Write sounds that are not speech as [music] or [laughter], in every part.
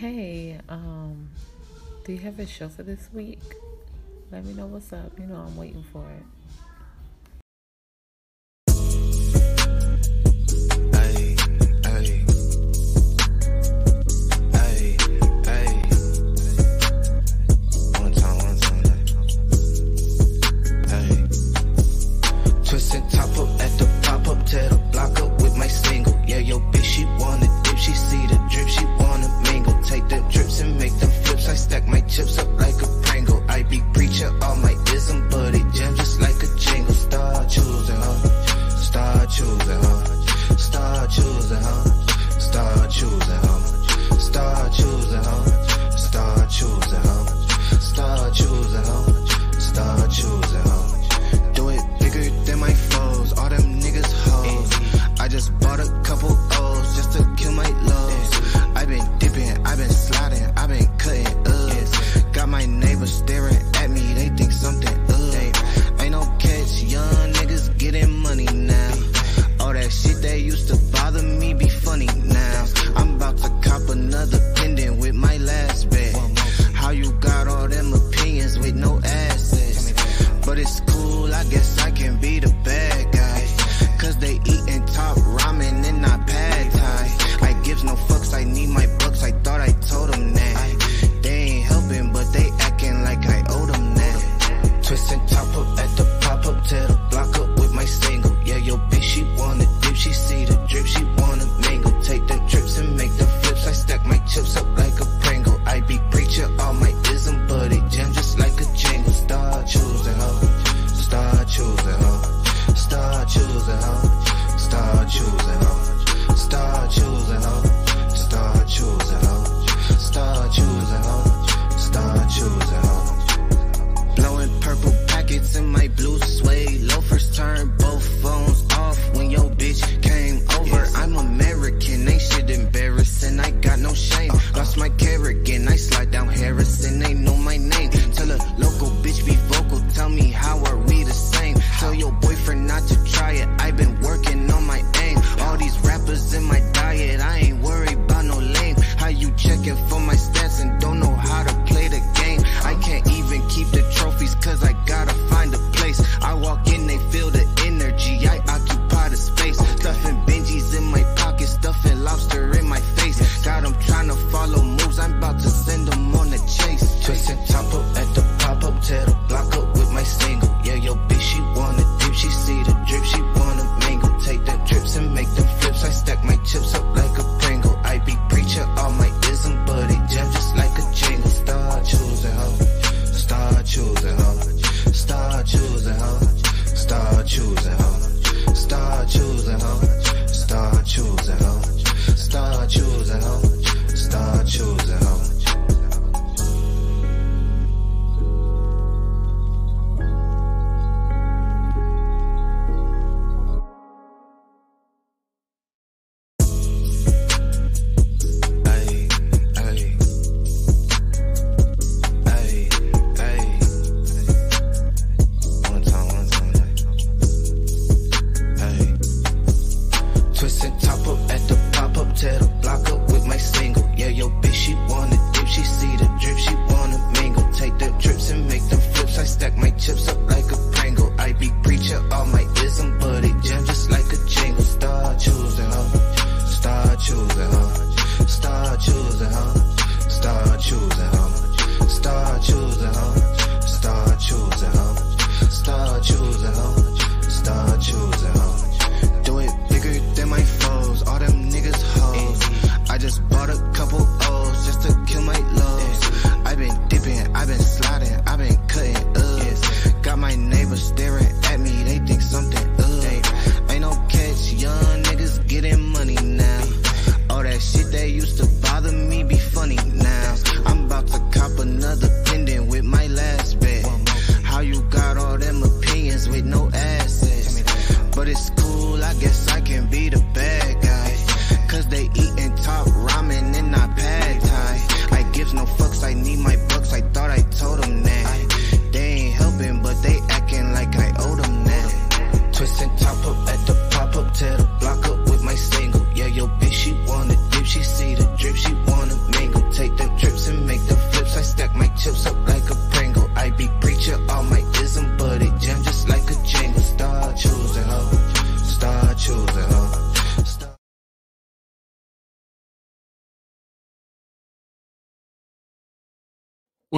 Hey, um, do you have a show for this week? Let me know what's up. You know, I'm waiting for it.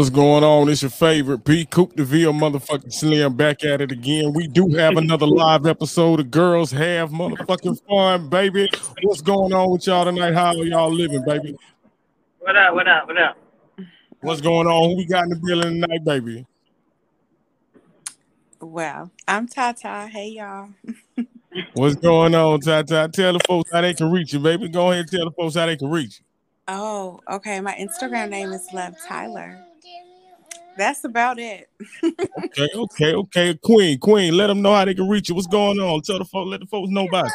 What's going on? It's your favorite P. Coop DeVille, motherfucking Slim, back at it again. We do have another live episode of Girls Have Motherfucking Fun, baby. What's going on with y'all tonight? How are y'all living, baby? What up? What up? What up? What's going on? Who we got in the building tonight, baby? Well, I'm Tata. Hey, y'all. [laughs] What's going on, Tata? Tell the folks how they can reach you, baby. Go ahead and tell the folks how they can reach you. Oh, okay. My Instagram name is Love Tyler. That's about it. okay, okay, okay. Queen, Queen, let them know how they can reach you. What's going on? Tell the folks, let the folks know about it.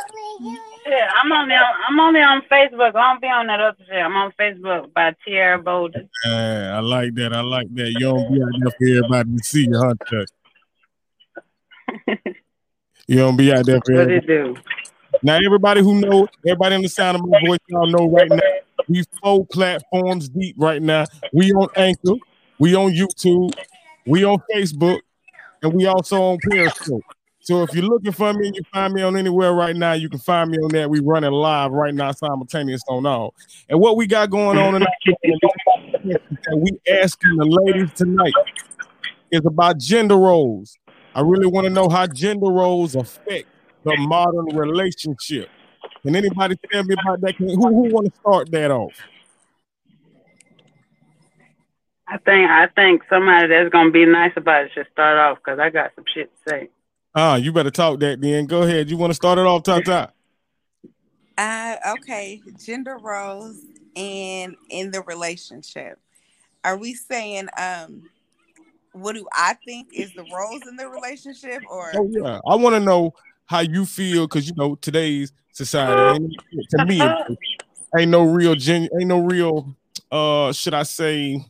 Yeah, I'm on there. I'm only on Facebook. I don't be on that other shit. I'm on Facebook by Tierra Bolden. Yeah, I like that. I like that. You don't be out there for everybody to see you, huh, [laughs] You don't be out there for everybody. What it do? Now, everybody who know, everybody in the sound of my voice, y'all know right now, we four platforms deep right now. We on Anchor. We on YouTube, we on Facebook, and we also on Periscope. So if you're looking for me and you find me on anywhere right now, you can find me on that. We running live right now, simultaneous on all. And what we got going on tonight that we asking the ladies tonight is about gender roles. I really want to know how gender roles affect the modern relationship. Can anybody tell me about that? Who, who want to start that off? I think I think somebody that's gonna be nice about it should start off because I got some shit to say. Ah, you better talk that then. Go ahead. You want to start it off, top top? [laughs] Uh, okay. Gender roles and in the relationship. Are we saying um what do I think is the roles in the relationship or oh yeah. I want to know how you feel because you know today's society to me [laughs] ain't no real gen ain't no real uh should I say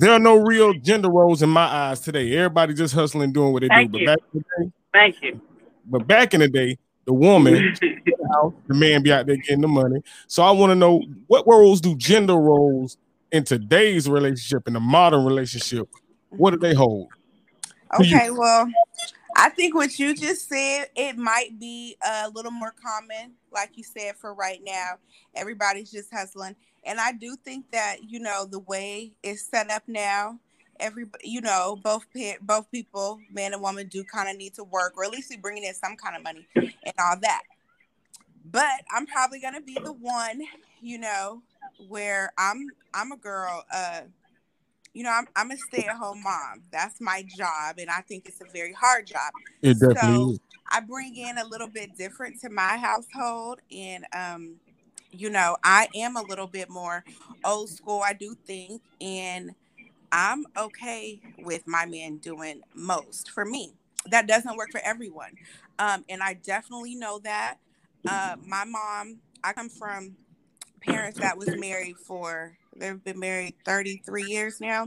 there are no real gender roles in my eyes today. Everybody just hustling, doing what they Thank do. You. But back in the day, Thank you. But back in the day, the woman, the, [laughs] the man be out there getting the money. So I want to know what roles do gender roles in today's relationship, in the modern relationship, what do they hold? Mm-hmm. Okay, well, I think what you just said, it might be a little more common, like you said, for right now. Everybody's just hustling. And I do think that, you know, the way it's set up now, every you know, both both people, man and woman, do kind of need to work, or at least be bringing in some kind of money and all that. But I'm probably gonna be the one, you know, where I'm I'm a girl, uh, you know, I'm I'm a stay-at-home mom. That's my job, and I think it's a very hard job. It definitely so is. I bring in a little bit different to my household, and um, you know, I am a little bit more old school, I do think, and I'm okay with my man doing most for me. That doesn't work for everyone. Um, and I definitely know that. Uh, my mom, I come from parents that was married for, they've been married 33 years now.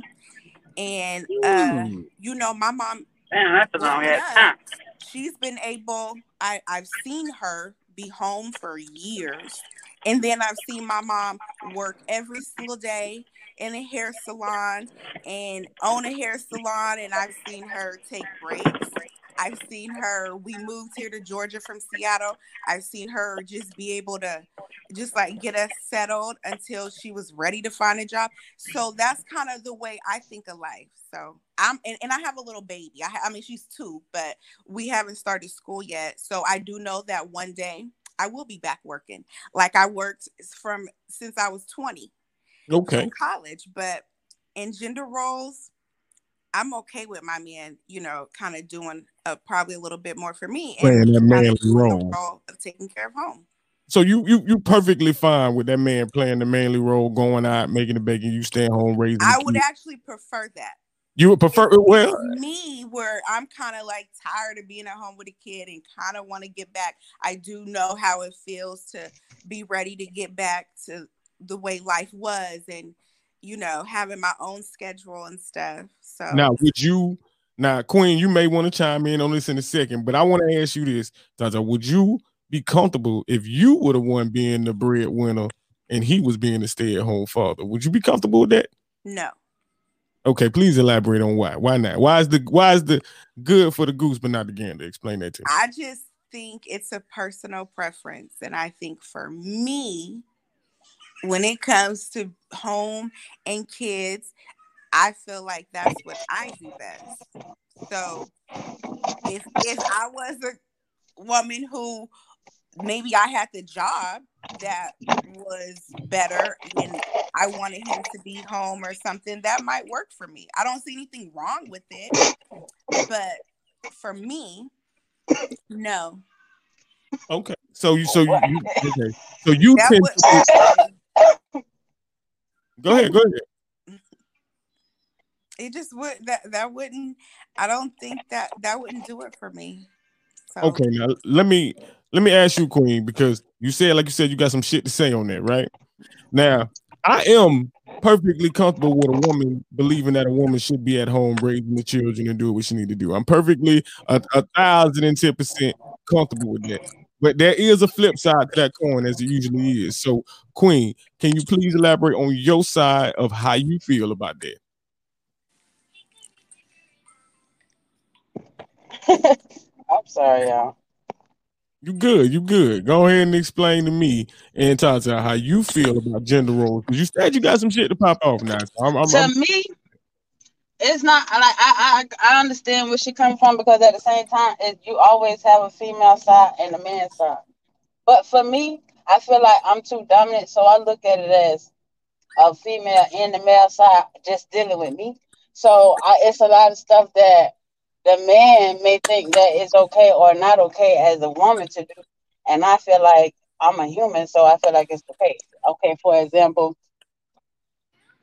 And, uh, you know, my mom, Damn, that's a long time. She's been able, I, I've seen her be home for years and then I've seen my mom work every single day in a hair salon and own a hair salon. And I've seen her take breaks. I've seen her, we moved here to Georgia from Seattle. I've seen her just be able to just like get us settled until she was ready to find a job. So that's kind of the way I think of life. So I'm, and, and I have a little baby. I, I mean, she's two, but we haven't started school yet. So I do know that one day I will be back working. Like I worked from since I was 20. Okay. In college, but in gender roles, I'm okay with my man, you know, kind of doing uh, probably a little bit more for me and that manly role. role of taking care of home. So you you you perfectly fine with that man playing the manly role, going out, making the bacon, you staying home raising. I would actually prefer that. You would prefer it well me where I'm kind of like tired of being at home with a kid and kind of want to get back. I do know how it feels to be ready to get back to the way life was and you know having my own schedule and stuff. So now would you now Queen, you may want to chime in on this in a second, but I want to ask you this, Tata, would you be comfortable if you were the one being the breadwinner and he was being the stay-at-home father? Would you be comfortable with that? No. Okay, please elaborate on why. Why not? Why is the why is the good for the goose but not the gander? Explain that to me. I just think it's a personal preference, and I think for me, when it comes to home and kids, I feel like that's what I do best. So if if I was a woman who maybe I had the job that was better and I wanted him to be home or something, that might work for me. I don't see anything wrong with it. But for me, no. Okay. So you so you, you [laughs] okay. So you That tend would, to go ahead, go ahead. it just would that that wouldn't I don't think that that wouldn't do it for me. So Okay, now let me let me ask you, Queen, because you said, like you said, you got some shit to say on that, right? Now, I am perfectly comfortable with a woman believing that a woman should be at home raising the children and do what she need to do. I'm perfectly a, a thousand and ten percent comfortable with that. But there is a flip side to that coin, as it usually is. So, Queen, can you please elaborate on your side of how you feel about that? [laughs] I'm sorry, y'all. You good, you good. Go ahead and explain to me and Tata how you feel about gender roles. Because you said you got some shit to pop off now. So I'm, I'm, to I'm- me, it's not like I, I I understand where she coming from because at the same time, it, you always have a female side and a man side. But for me, I feel like I'm too dominant, so I look at it as a female and the male side just dealing with me. So I, it's a lot of stuff that the man may think that it's okay or not okay as a woman to do, and I feel like I'm a human, so I feel like it's okay. Okay, for example,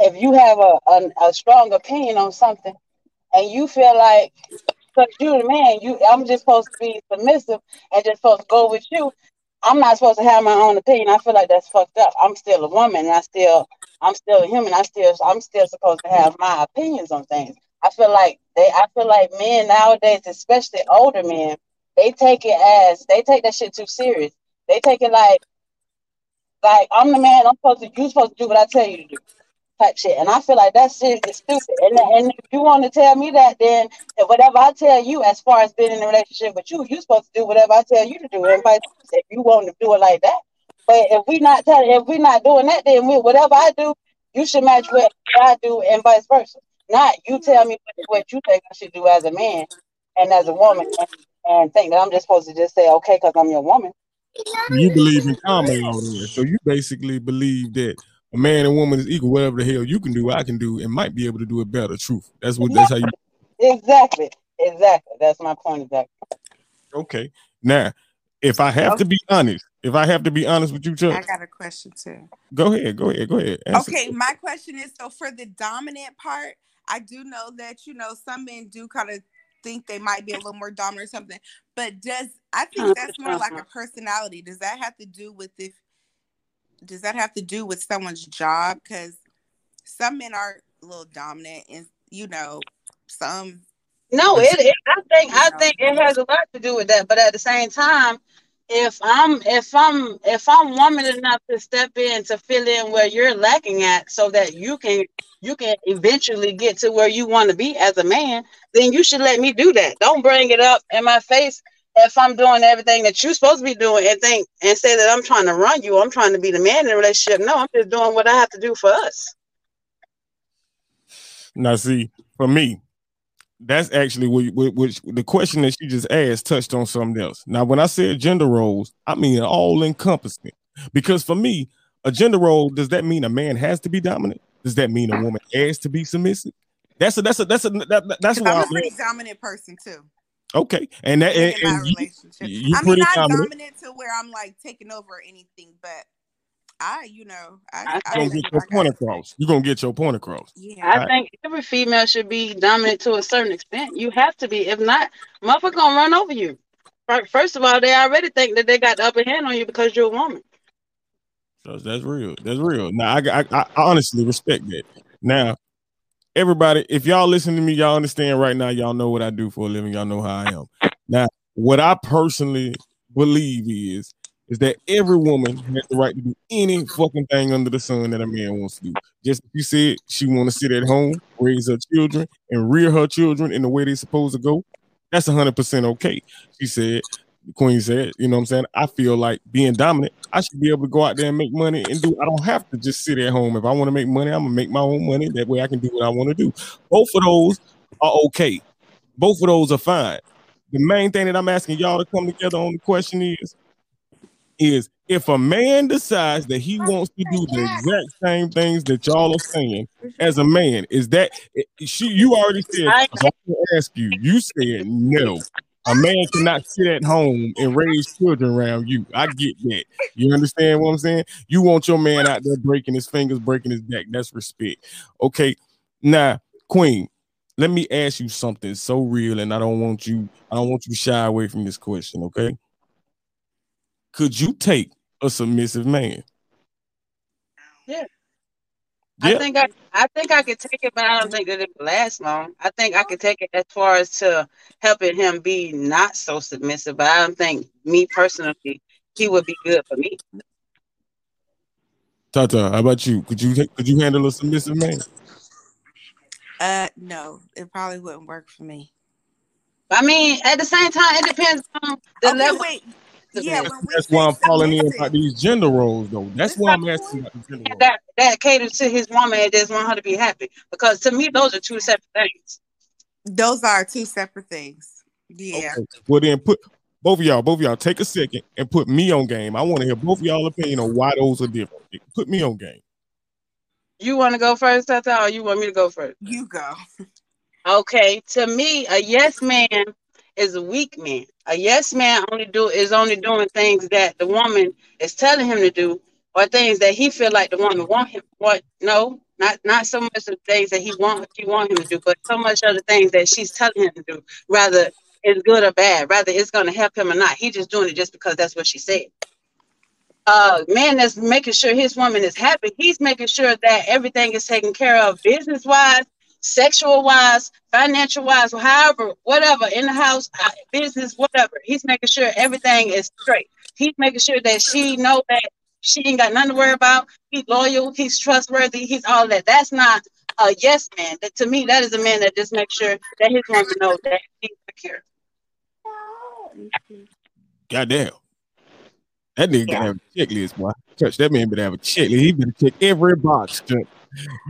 if you have a, a, a strong opinion on something and you feel like because you're the man, you I'm just supposed to be submissive and just supposed to go with you. I'm not supposed to have my own opinion. I feel like that's fucked up. I'm still a woman and I still I'm still a human. I still I'm still supposed to have my opinions on things. I feel like they I feel like men nowadays, especially older men, they take it as they take that shit too serious. They take it like like I'm the man, I'm supposed to you supposed to do what I tell you to do type shit. And I feel like that shit is stupid. And, and if you want to tell me that, then whatever I tell you as far as being in a relationship with you, you're supposed to do whatever I tell you to do. And if you want to do it like that. But if we not telling, if we not doing that, then we, whatever I do, you should match what I do, and vice versa. Not you tell me what, what you think I should do as a man and as a woman, and, and think that I'm just supposed to just say okay because I'm your woman. you believe in common law there. So you basically believe that a man and woman is equal. Whatever the hell you can do, I can do, and might be able to do it better. Truth. That's what. That's how you. Exactly, exactly. That's my point. Exactly. Okay. Now, if I have to be honest, if I have to be honest with you, just I got a question too. go ahead. Go ahead. Go ahead. Answer. Okay, my question is so for the dominant part, I do know that you know some men do kind of think they might be a little more dominant or something, but does I think uh-huh. that's more like a personality. Does that have to do with if does that have to do with someone's job? Because some men are a little dominant and you know, some No, it, it. I think I think it has a lot to do with that. But at the same time, if I'm if I'm if I'm woman enough to step in to fill in where you're lacking at, so that you can you can eventually get to where you want to be as a man, then you should let me do that. Don't bring it up in my face if I'm doing everything that you're supposed to be doing and think and say that I'm trying to run you. I'm trying to be the man in the relationship. No, I'm just doing what I have to do for us. Now, see, for me, that's actually what, what, which the question that she just asked touched on something else. Now, when I said gender roles, I mean all encompassing. Because for me, a gender role does that mean a man has to be dominant? Does that mean a woman has to be submissive? That's a that's a that's a that, that's why I'm a pretty dominant person too. okay. And that and, in my and you, I mean, not dominant. dominant to where I'm like taking over or anything, but I, you know, I, I You're I, gonna get your I point got- across. You're gonna get your point across. yeah. I Right. think every female should be dominant to a certain extent. You have to be. If not, motherfucker gonna run over you. Fir- First of all, they already think that they got the upper hand on you because you're a woman. So that's real. That's real. Now I, I, I honestly respect that. Now, everybody, if y'all listen to me, y'all understand right now. Y'all know what I do for a living. Y'all know how I am. Now, what I personally believe is is that every woman has the right to do any fucking thing under the sun that a man wants to do. Just like you said, she want to sit at home, raise her children, and rear her children in the way they're supposed to go. That's hundred percent okay. She said the queen said, you know what I'm saying? I feel like being dominant, I should be able to go out there and make money and do I don't have to just sit at home. If I want to make money, I'm gonna make my own money. That way I can do what I want to do. Both of those are okay. Both of those are fine. The main thing that I'm asking y'all to come together on the question is is if a man decides that he wants to do the exact same things that y'all are saying as a man, is that eh, she you already said I ask you, you said no. A man cannot sit at home and raise children around you. I get that. You understand what I'm saying? You want your man out there breaking his fingers, breaking his neck. That's respect. Okay. Now, Queen, let me ask you something so real, and I don't want you, I don't want you to shy away from this question, okay? Could you take a submissive man? Yeah. I think I, I think I could take it, but I don't think that it lasts long. I think I could take it as far as to helping him be not so submissive, but I don't think me personally he would be good for me. Tata, how about you? Could you could you handle a submissive man? Uh, no, it probably wouldn't work for me. I mean, at the same time, it depends on the okay, level. Wait, yeah, that's why I'm falling in about these gender roles, though. That's why I'm asking about the gender roles. That that caters to his woman and just want her to be happy. Because to me, those are two separate things. Those are two separate things. Yeah. Okay. Well, then put both of y'all, both of y'all, take a second and put me on game. I want to hear both of y'all opinion on why those are different. Put me on game. You want to go first, Tata, or you want me to go first? You go. Okay. To me, a yes man is a weak man. A yes man only do is only doing things that the woman is telling him to do, or things that he feel like the woman want him. What? No, not not so much the things that he want he want him to do, but so much other things that she's telling him to do. Rather, it's good or bad. Rather, it's going to help him or not. He just doing it just because that's what she said. Uh, man that's making sure his woman is happy. He's making sure that everything is taken care of business wise sexual wise, financial wise, however, whatever, in the house, uh, business, whatever. He's making sure everything is straight. He's making sure that she know that she ain't got nothing to worry about. He's loyal. He's trustworthy. He's all that. That's not a yes man. That to me, that is a man that just makes sure that his woman knows that he's secure. Goddamn. That nigga yeah. gotta have a checklist, boy. Touch that man better have a checklist. He better check every box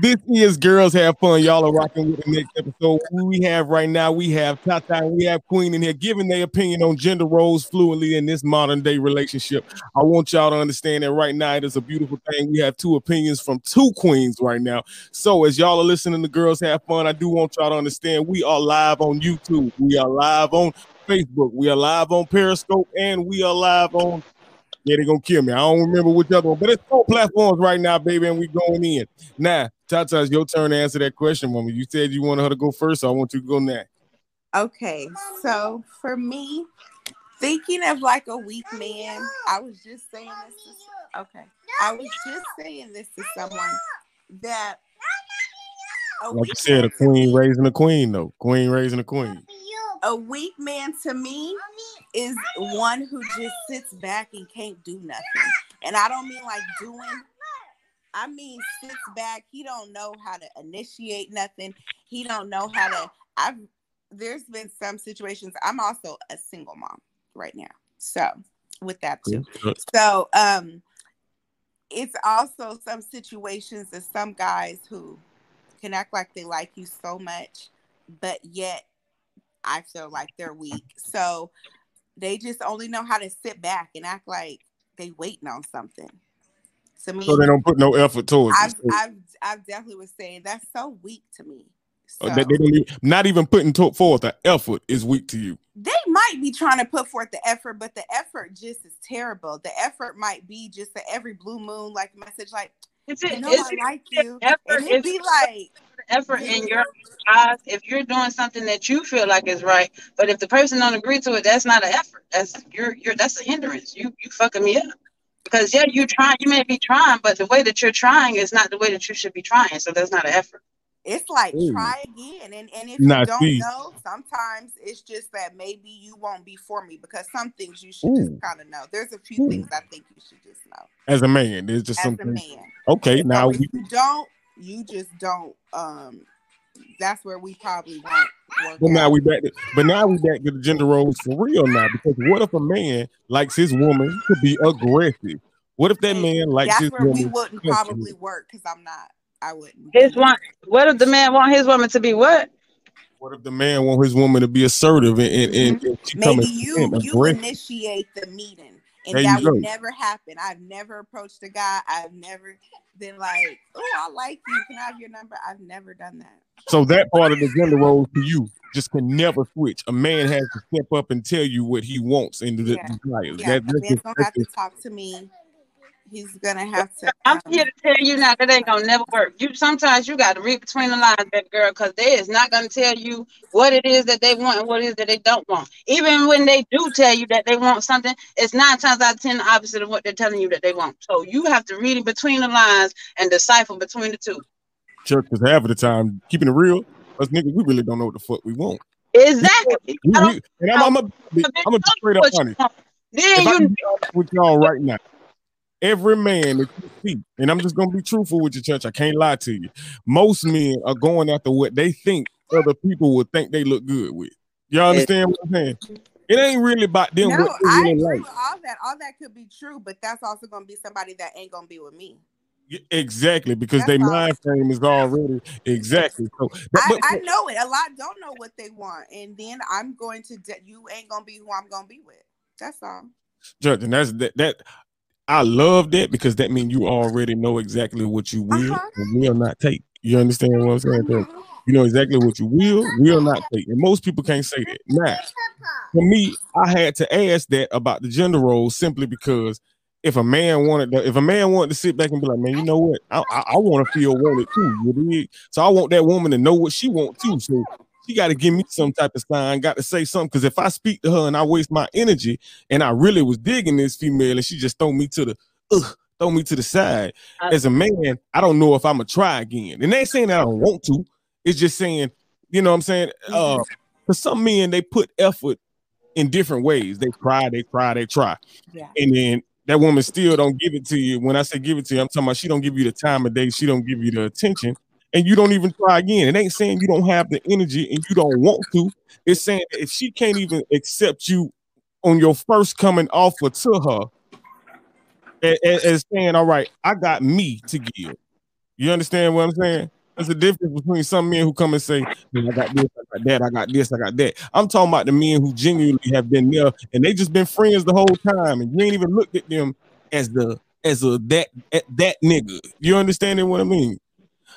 this is Girls Have Fun. Y'all are rocking with the next episode. We have right now, we have Tata we have Queen in here giving their opinion on gender roles fluently in this modern day relationship. I want y'all to understand that right now it is a beautiful thing. We have two opinions from two queens right now. So as y'all are listening to Girls Have Fun, I do want y'all to understand we are live on YouTube. We are live on Facebook. We are live on Periscope and we are live on yeah, they're gonna kill me. I don't remember which other one, but it's all platforms right now, baby, and we going in. Now, Tata, it's your turn to answer that question, woman. You said you wanted her to go first, so I want you to go next. Okay, so for me, thinking of like a weak man, I was just saying this. To, okay, I was just saying this to someone that. Like you said, a queen raising a queen, though. Queen raising a queen a weak man to me is one who just sits back and can't do nothing. And I don't mean like doing I mean sits back. He don't know how to initiate nothing. He don't know how to I've there's been some situations. I'm also a single mom right now. So with that too. So um it's also some situations of some guys who can act like they like you so much, but yet I feel like they're weak. So they just only know how to sit back and act like they waiting on something. To me, so they don't put no effort towards I've, I've, I've definitely was saying that's so weak to me. So, they, they even, not even putting to, forth the effort is weak to you. They might be trying to put forth the effort, but the effort just is terrible. The effort might be just for every blue moon, like message, like is it, you know, is I like you. Effort, and it'd be like effort in your eyes if you're doing something that you feel like is right. But if the person don't agree to it, that's not an effort. That's you're you're that's a hindrance. You you fucking me up. Because yeah, you trying, you may be trying, but the way that you're trying is not the way that you should be trying. So that's not an effort. It's like Ooh. try again, and and if not you don't see. know, sometimes it's just that maybe you won't be for me because some things you should Ooh. just kind of know. There's a few Ooh. things I think you should just know. As a man, there's just As something. Okay, now we... you don't, you just don't. Um, that's where we probably won't work. But now out. we back to, but now we back to the gender roles for real now. Because what if a man likes his woman to be aggressive? What if that man likes That's his where we wouldn't sensual? probably work because I'm not. I wouldn't. His one. What if the man want his woman to be what? What if the man want his woman to be assertive and, and, and, and she Maybe you you aggressive? initiate the meeting, and There that would never happen. I've never approached a guy. I've never been like, "Oh, I like you. Can I have your number?" I've never done that. So that part of the gender roles to you just can never switch. A man has to step up and tell you what he wants and the Yeah. desires. Yeah, That, that's just, gonna have to talk to me. He's gonna have to. I'm um, here to tell you now that ain't gonna never work. You sometimes you got to read between the lines, baby girl, because they is not gonna tell you what it is that they want and what it is that they don't want. Even when they do tell you that they want something, it's nine times out of ten the opposite of what they're telling you that they want. So you have to read in between the lines and decipher between the two. church because half of the time, keeping it real, us niggas, we really don't know what the fuck we want. Exactly. We- we, and I'm, I'm, a, I'm a be straight up what you honest. Then If you can be with y'all right now, every man that you see, and I'm just gonna be truthful with you, church. I can't lie to you. Most men are going after what they think other people would think they look good with. Y'all understand what I'm saying? It ain't really about them No, what I agree like. with all that. All that could be true, but that's also gonna be somebody that ain't gonna be with me. Exactly, because their mind frame is already exactly. So, but, I, but- I know it. A lot don't know what they want, and then I'm going to. De- you ain't gonna be who I'm gonna be with. That's all. Judge, and that's that. That I love that because that means you already know exactly what you will Uh-huh. and will not take. You understand what I'm saying? Mhm. You know exactly what you will, will not take, and most people can't say that. Now, for me, I had to ask that about the gender roles simply because if a man wanted to, if a man wanted to sit back and be like, man, you know what, I, I, I want to feel wanted too. You dig? So I want that woman to know what she want too. So she got to give me some type of sign, got to say something. Because if I speak to her and I waste my energy, and I really was digging this female, and she just throw me to the, ugh, throw me to the side. As a man, I don't know if I'm gonna try again. And they ain't saying that I don't want to. It's just saying, you know what I'm saying? Uh, for some men, they put effort in different ways. They try, they try, they try. Yeah. And then that woman still don't give it to you. When I say give it to you, I'm talking about she don't give you the time of day, she don't give you the attention, and you don't even try again. It ain't saying you don't have the energy and you don't want to. It's saying if she can't even accept you on your first coming offer to her, as saying, all right, I got me to give. You understand what I'm saying? There's a difference between some men who come and say, I got this, I got that, I got this, I got that. I'm talking about the men who genuinely have been there and they just been friends the whole time, and you ain't even looked at them as the as a that at that nigga. You understanding what I mean?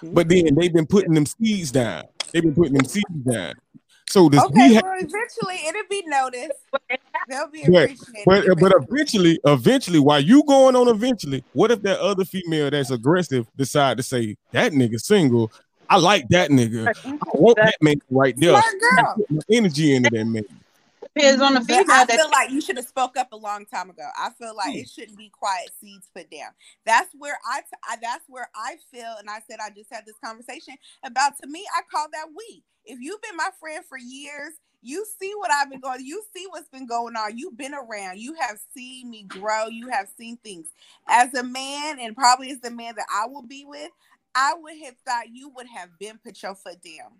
But then they've been putting them seeds down. They've been putting them seeds down. So does Okay, we have, well, eventually it'll be noticed. They'll be But- appreciated. but but eventually. eventually, eventually, while you going on eventually, what if that other female that's aggressive decide to say that nigga single? I like that nigga. I want that man right there. Smart girl. Put my energy into that man. Depends on the female I feel like you should have spoke up a long time ago. I feel like hmm. it shouldn't be quiet seeds put down. That's where I, t- I- that's where I feel, and I said I just had this conversation about. To me, I call that weak. If you've been my friend for years, you see what I've been going. You see what's been going on. You've been around. You have seen me grow. You have seen things. As a man, and probably as the man that I will be with, I would have thought you would have been put your foot down.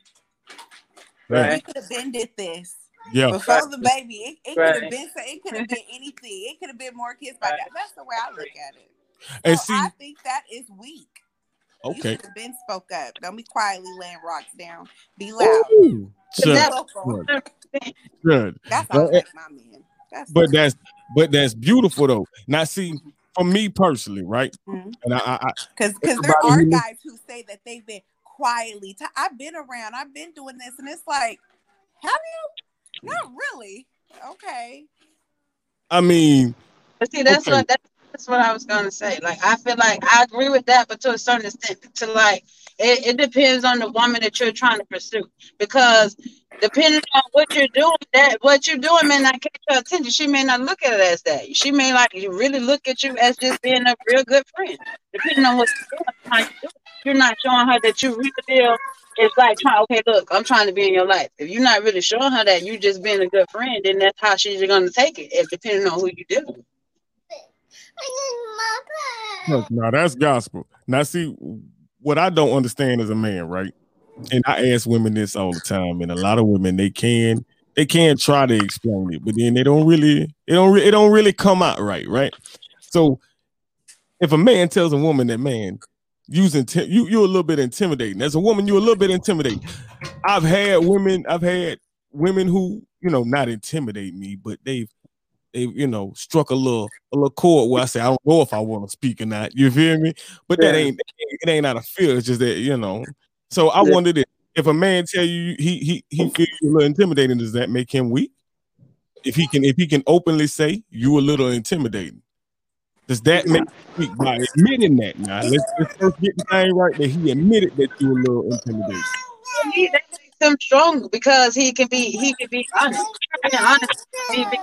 Right. You could have ended this Yeah. before the baby. It, it could have been it could have been anything. It could have been more kids by now. That's the way I look at it. And So see, I think that is weak. You okay. should have been spoke up. Don't be quietly laying rocks down. Be loud. Ooh, Be Good, good. That's all Well, my man. That's But that's but that's beautiful though. Now, see, for me personally, right? Mhm. And I, I, I because because there are who- guys who say that they've been quietly. T- I've been around. I've been doing this, and it's like, have you? Not really. Okay. I mean, But see, that's Okay. what that's, that's what I was gonna say. Like, I feel like I agree with that, but to a certain extent, to like, it, it depends on the woman that you're trying to pursue. Because depending on what you're doing, that what you're doing may not catch her attention. She may not look at it as that. She may like really look at you as just being a real good friend. Depending on what you're doing, how you do it. You're not showing her that you really feel. It's like trying, okay, look, I'm trying to be in your life. If you're not really showing her that you just being a good friend, then that's how she's gonna take it. If depending on who you deal with. look, now that's gospel. Now, see, what I don't understand as a man, right? and I ask women this all the time, and a lot of women they can they can try to explain it, but then they don't really it don't re- it don't really come out right, right? So if a man tells a woman that man using you you're a little bit intimidating. As a woman you're a little bit intimidating. I've had women i've had women who you know not intimidate me but they've they you know struck a little a little chord where i say i don't know if i want to speak or not. You feel me? But that ain't it ain't out of fear. It's just that you know. So i Yeah. wondered if, if a man tell you he he he feels a little intimidating does that make him weak? If he can if he can openly say you a little intimidating does that make him by admitting that now let's, let's first get the thing right that he admitted that you a little intimidating For me, that makes him stronger because he can be he can be honest. Being honest. He be-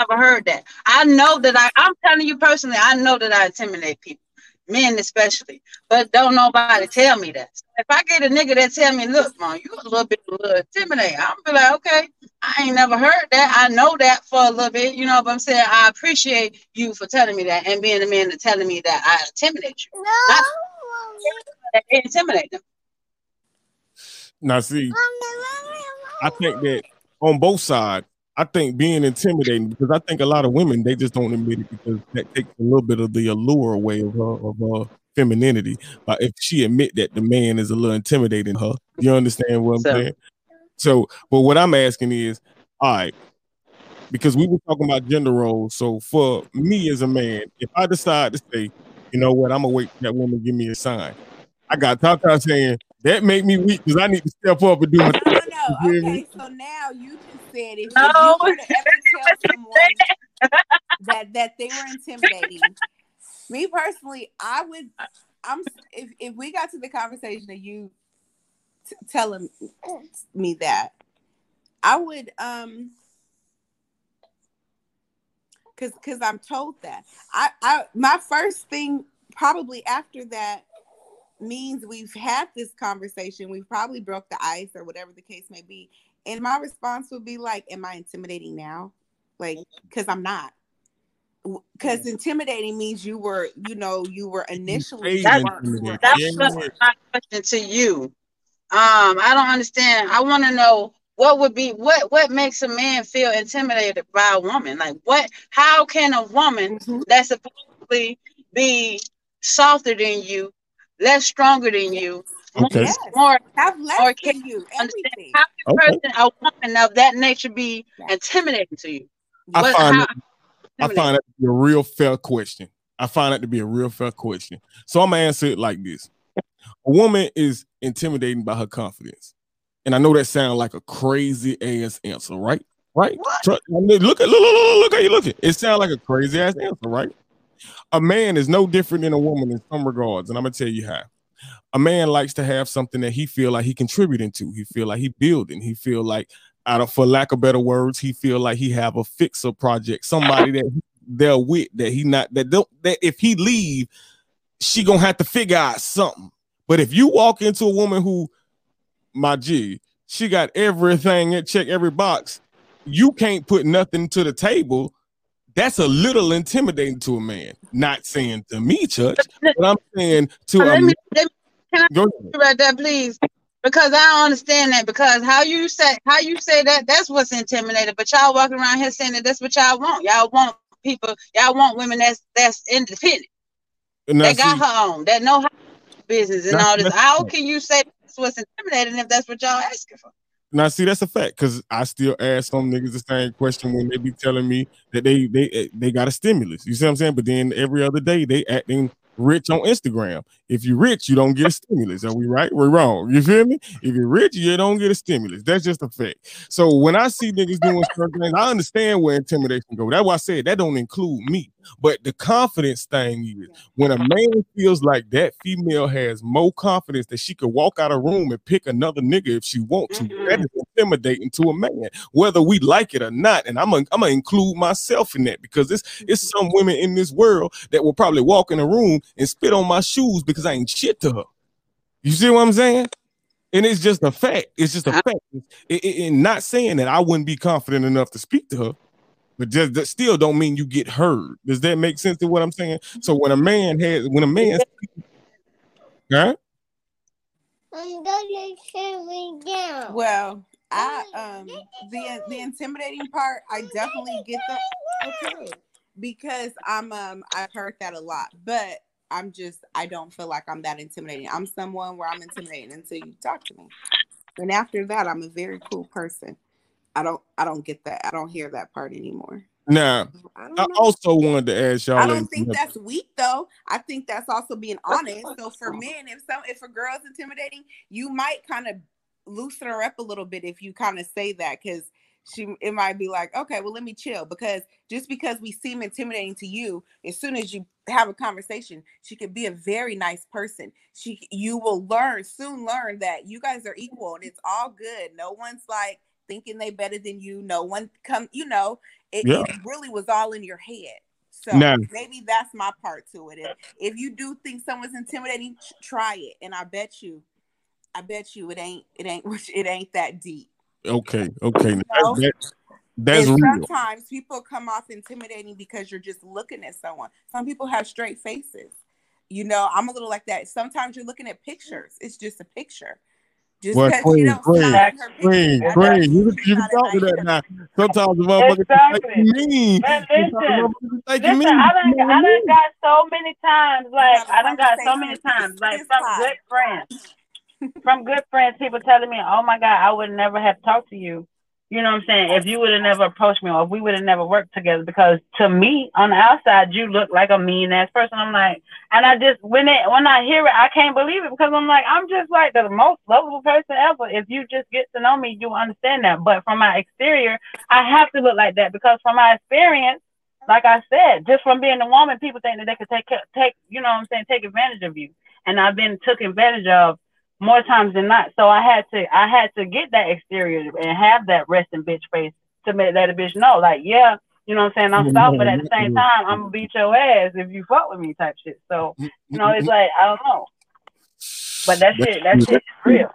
never heard that. I know that I I'm telling you personally, I know that I intimidate people, men especially, but don't nobody tell me that. If I get a nigga that tell me, look, man, you a little bit a little intimidating, I'm be like, okay, I ain't never heard that. I know that for a little bit, you know what I'm saying? I appreciate you for telling me that and being the man that telling me that I intimidate you. Not that I intimidate them. now see I think that on both sides, I think being intimidating because I think a lot of women they just don't admit it because that takes a little bit of the allure away of her of her femininity. But if she admit that the man is a little intimidating her, you understand what I'm So- saying? So, but what I'm asking is, all right, because we were talking about gender roles. So for me as a man, if I decide to say, you know what, I'm gonna wait for that woman give me a sign. I got Tata saying that make me weak because I need to step up and do my No, no, no. Okay, so now you just said if, No. if you were to [laughs] ever tell someone that that they were intimidating, me personally, I would. I'm if if we got to the conversation of you t- telling me that, I would um. Cause, cause I'm told that. I, I, my first thing probably after that means we've had this conversation. We've probably broke the ice or whatever the case may be. And my response would be like, "Am I intimidating now? Like, because I'm not. Because intimidating means you were, you know, you were initially. That's- weren't- you That's Yeah, was yeah. my question to you. Um, I don't understand. I want to know what would be what what makes a man feel intimidated by a woman? Like what? How can a woman Mhm. that's supposedly be softer than you, less stronger than you, Okay. Yes. more Have less Or can you. understand? Everything. How can Okay. a person, a woman of that nature, be intimidating to you? I What- find how- it, I find that to be a real fair question. I find that to be a real fair question. So I'm gonna answer it like this: A woman is intimidating by her confidence, and I know that sounds like a crazy ass answer, right? Right? Tru- I mean, Look at look, look, look, look how you looking. It sounds like a crazy ass answer, right? A man is no different than a woman in some regards, and I'm gonna tell you how. A man likes to have something that he feel like he contributing to. He feel like he building. He feel like out of for lack of better words, he feel like he have a fixer project, somebody that they're with that he not that don't that if he leave, she gonna have to figure out something. But if you walk into a woman who, my G, she got everything check every box, you can't put nothing to the table. That's a little intimidating to a man. Not saying to me, Church, but I'm saying to a let me, let me Go right there, please. Because I don't understand that. Because how you say how you say that that's what's intimidating. But y'all walking around here saying that that's what y'all want. Y'all want people. Y'all want women that's that's independent. Now, that got see, her own. That know how business and all this. How can you say that's what's intimidating if that's what y'all asking for? Now, see, that's a fact because I still ask some niggas the same question when they be telling me that they they eh, they got a stimulus. You see what I'm saying? But then every other day they acting rich on Instagram. If you're rich, you don't get a stimulus. Are we right? We're wrong. You feel me? If you're rich, you don't get a stimulus. That's just a fact. So when I see niggas doing certain things, I understand where intimidation go. That's why I said that don't include me. But the confidence thing is when a man feels like that female has more confidence that she could walk out of a room and pick another nigga if she want to, Mhm. that is intimidating to a man, whether we like it or not. And I'm gonna I'm gonna include myself in that because it's it's some women in this world that will probably walk in a room and spit on my shoes because I ain't shit to her. You see what I'm saying? And it's just a fact. It's just a fact. And not saying that I wouldn't be confident enough to speak to her, but just that still don't mean you get heard. Does that make sense to what I'm saying? So when a man has, when a man, huh? Well, I um the the intimidating part, I definitely get that. Okay, because I'm um I've heard that a lot, but I'm just I don't feel like I'm that intimidating. I'm someone where I'm intimidating until you talk to me, and after that, I'm a very cool person. I don't I don't get that. I don't hear that part anymore. Now, I, I also wanted to ask y'all. I don't think another- that's weak though. I think that's also being honest. So for men, if some if a girl's intimidating, you might kind of loosen her up a little bit if you kind of say that because she it might be like, okay, well let me chill because just because we seem intimidating to you, as soon as you have a conversation, she could be a very nice person. She you will learn soon learn that you guys are equal and it's all good. No one's like thinking they better than you. No one come, you know, it, Yeah. it really was all in your head. So Now- maybe that's my part to it. If, if you do think someone's intimidating, try it, and I bet you, I bet you it ain't it ain't [laughs] it ain't that deep. Okay, okay. No. That's, that- that's and real. sometimes people come off intimidating because you're just looking at someone. Some people have straight faces. You know, I'm a little like that. Sometimes you're looking at pictures. It's just a picture. Just Well, because Queen, you don't Queen, snap in her picture, Queen, Queen, you, can- you can talk to that now. Sometimes the motherfuckers Exactly. think you mean. And Sometimes listen, the think you mean. I done, You know I I done mean? got so many times, like I a I done got so many times, like this from good friends, from good friends, people telling me, "Oh my God, I would never have talked to you." You know what I'm saying? If you would have never approached me, or if we would have never worked together, because to me, on the outside, you look like a mean ass person. I'm like, and I just when it when I hear it, I can't believe it because I'm like, I'm just like the most lovable person ever. If you just get to know me, you understand that. But from my exterior, I have to look like that because from my experience, like I said, just from being a woman, people think that they could take take you know what I'm saying, take advantage of you. And I've been took advantage of more times than not. So I had to I had to get that exterior and have that resting bitch face to make that a bitch know, like, yeah, you know what I'm saying, I'm soft, but at the same mm-hmm. time, I'm gonna beat your ass if you fuck with me type shit. So, you know, it's like I don't know. But that shit, that shit is real.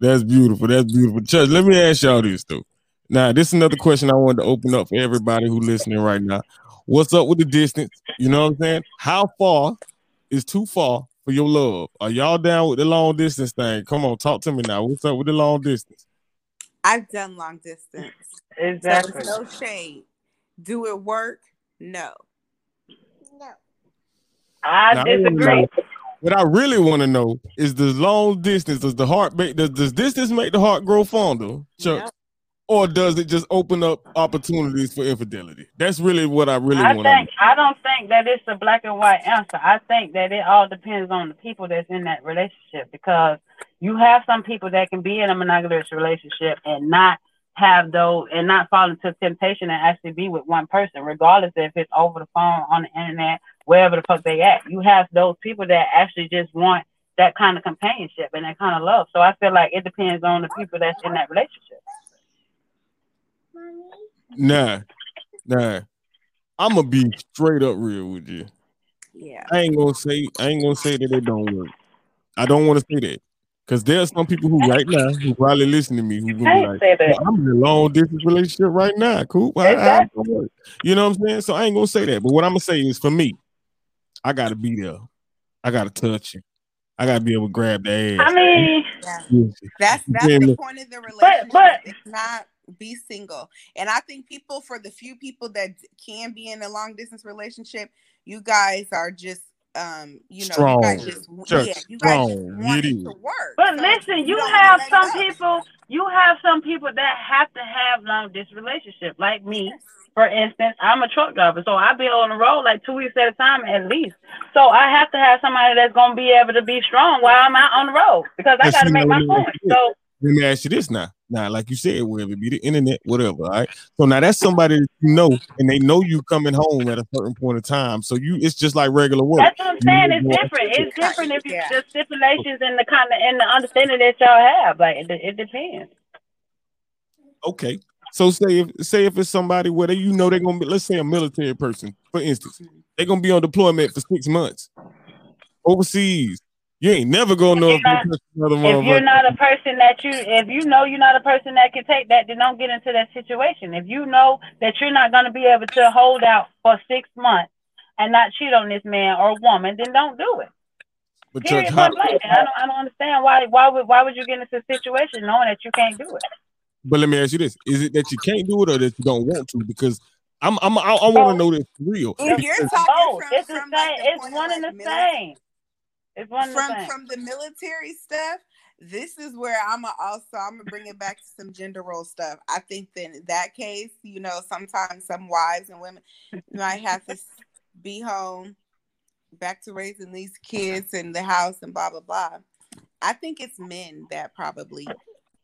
That's beautiful. That's beautiful. Church, let me ask y'all this though. Now, this is another question I wanted to open up for everybody who listening right now. What's up with the distance? You know what I'm saying? How far is too far for your love? Are y'all down with the long distance thing? Come on, talk to me now. What's up with the long distance? I've done long distance. Exactly. So no shade. Do it work? No. I Now, I disagree. know- What I really want to know is the long distance. Does the heart make does, does distance make the heart grow fonder, Chuck? Or does it just open up opportunities for infidelity? That's really what I really I want to know. think I don't think that it's a black and white answer. I think that it all depends on the people that's in that relationship because you have some people that can be in a monogamous relationship and not have those and not fall into temptation and actually be with one person, regardless if it's over the phone, on the internet, wherever the fuck they at. You have those people that actually just want that kind of companionship and that kind of love. So I feel like it depends on the people that's in that relationship. Nah, nah. I'm gonna be straight up real with you. Yeah. I ain't gonna say I ain't gonna say that it don't work. I don't want to say that because there's some people who right now who probably listen to me who I gonna be like, say that. "Well, I'm in a long distance relationship right now. Cool. How- how it Exactly. gonna work? You know what I'm saying? So I ain't gonna say that. But what I'm gonna say is for me, I gotta be there. I gotta touch you. I gotta be able to grab the ass. I mean, Yeah. Yeah. That's that's the point of the relationship. but- it's not be single. And I think people, for the few people that can be in a long distance relationship, you guys are just um, you know, you guys Strong. just yeah, you guys just strong. to work. But So listen, you don't have some up. people, you have some people that have to have long distance relationship, like me. For instance, I'm a truck driver, so I be on the road like two weeks at a time at least. So I have to have somebody that's gonna be able to be strong while I'm out on the road because I But gotta make my point. So Let me ask you this now. Now, like you said, whether it be the internet, whatever, all right. So now that's somebody that you know, and they know you coming home at a certain point of time. So you, it's just like regular work. that's what I'm You saying. know It's different. It's different if you Yeah. the stipulations and the kind of and the understanding that y'all have. Like it, it depends. Okay. So say if say if it's somebody where they you know they're gonna be, let's say a military person, for instance, they're gonna be on deployment for six months overseas. You ain't never gonna know if If you touch another If you're not a person that you, if you know you're not a person that can take that, then don't get into that situation. If you know that you're not going to be able to hold out for six months and not cheat on this man or woman, then don't do it. But Period. Church, how. I don't, I don't understand why. Why would why would you get into a situation knowing that you can't do it? but let me ask you this: Is it that you can't do it or that you don't want to? Because I'm, I'm, I, I want to know this for real. If you're talking Oh, from, it's the same. like the It's point one and the same. It's one and the from same. from the military stuff this is where i'm a also i'm gonna bring it back to some gender role stuff i think that in that case you know sometimes some wives and women might have to be home back to raising these kids in the house and blah blah blah i think it's men that probably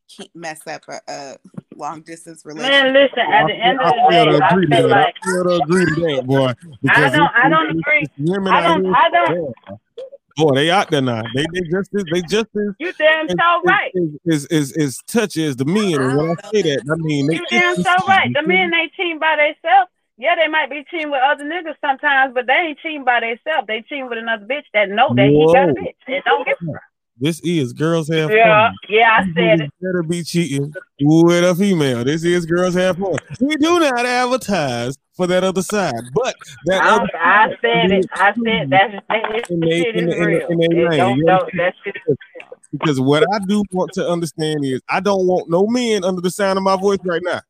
keep mess up a, a long distance relationship Man, listen. At the end of the fail day, I agree to feel that. like I fail to agree to that, boy. Because don't- I don't agree. Women I don't. I don't. Boy, they out there now. They they just they just as You damn so right. as, as, as touchy as the men. And when I say that, I mean they You damn so right. The men ain't cheating by themselves. Yeah, they might be cheating with other niggas sometimes, but they ain't cheating by themselves. They cheating with another bitch that know that he got a bitch. And don't get This is girls have yeah, fun. yeah, I You said it. better be cheating with a female. This is girls have fun. We do not advertise for that other side, but that I, other don't, I said it. I said that's that In they- shit in is in real. in their It don't you know understand? that shit is because what I do want to understand is I don't want no men under the sound of my voice right now.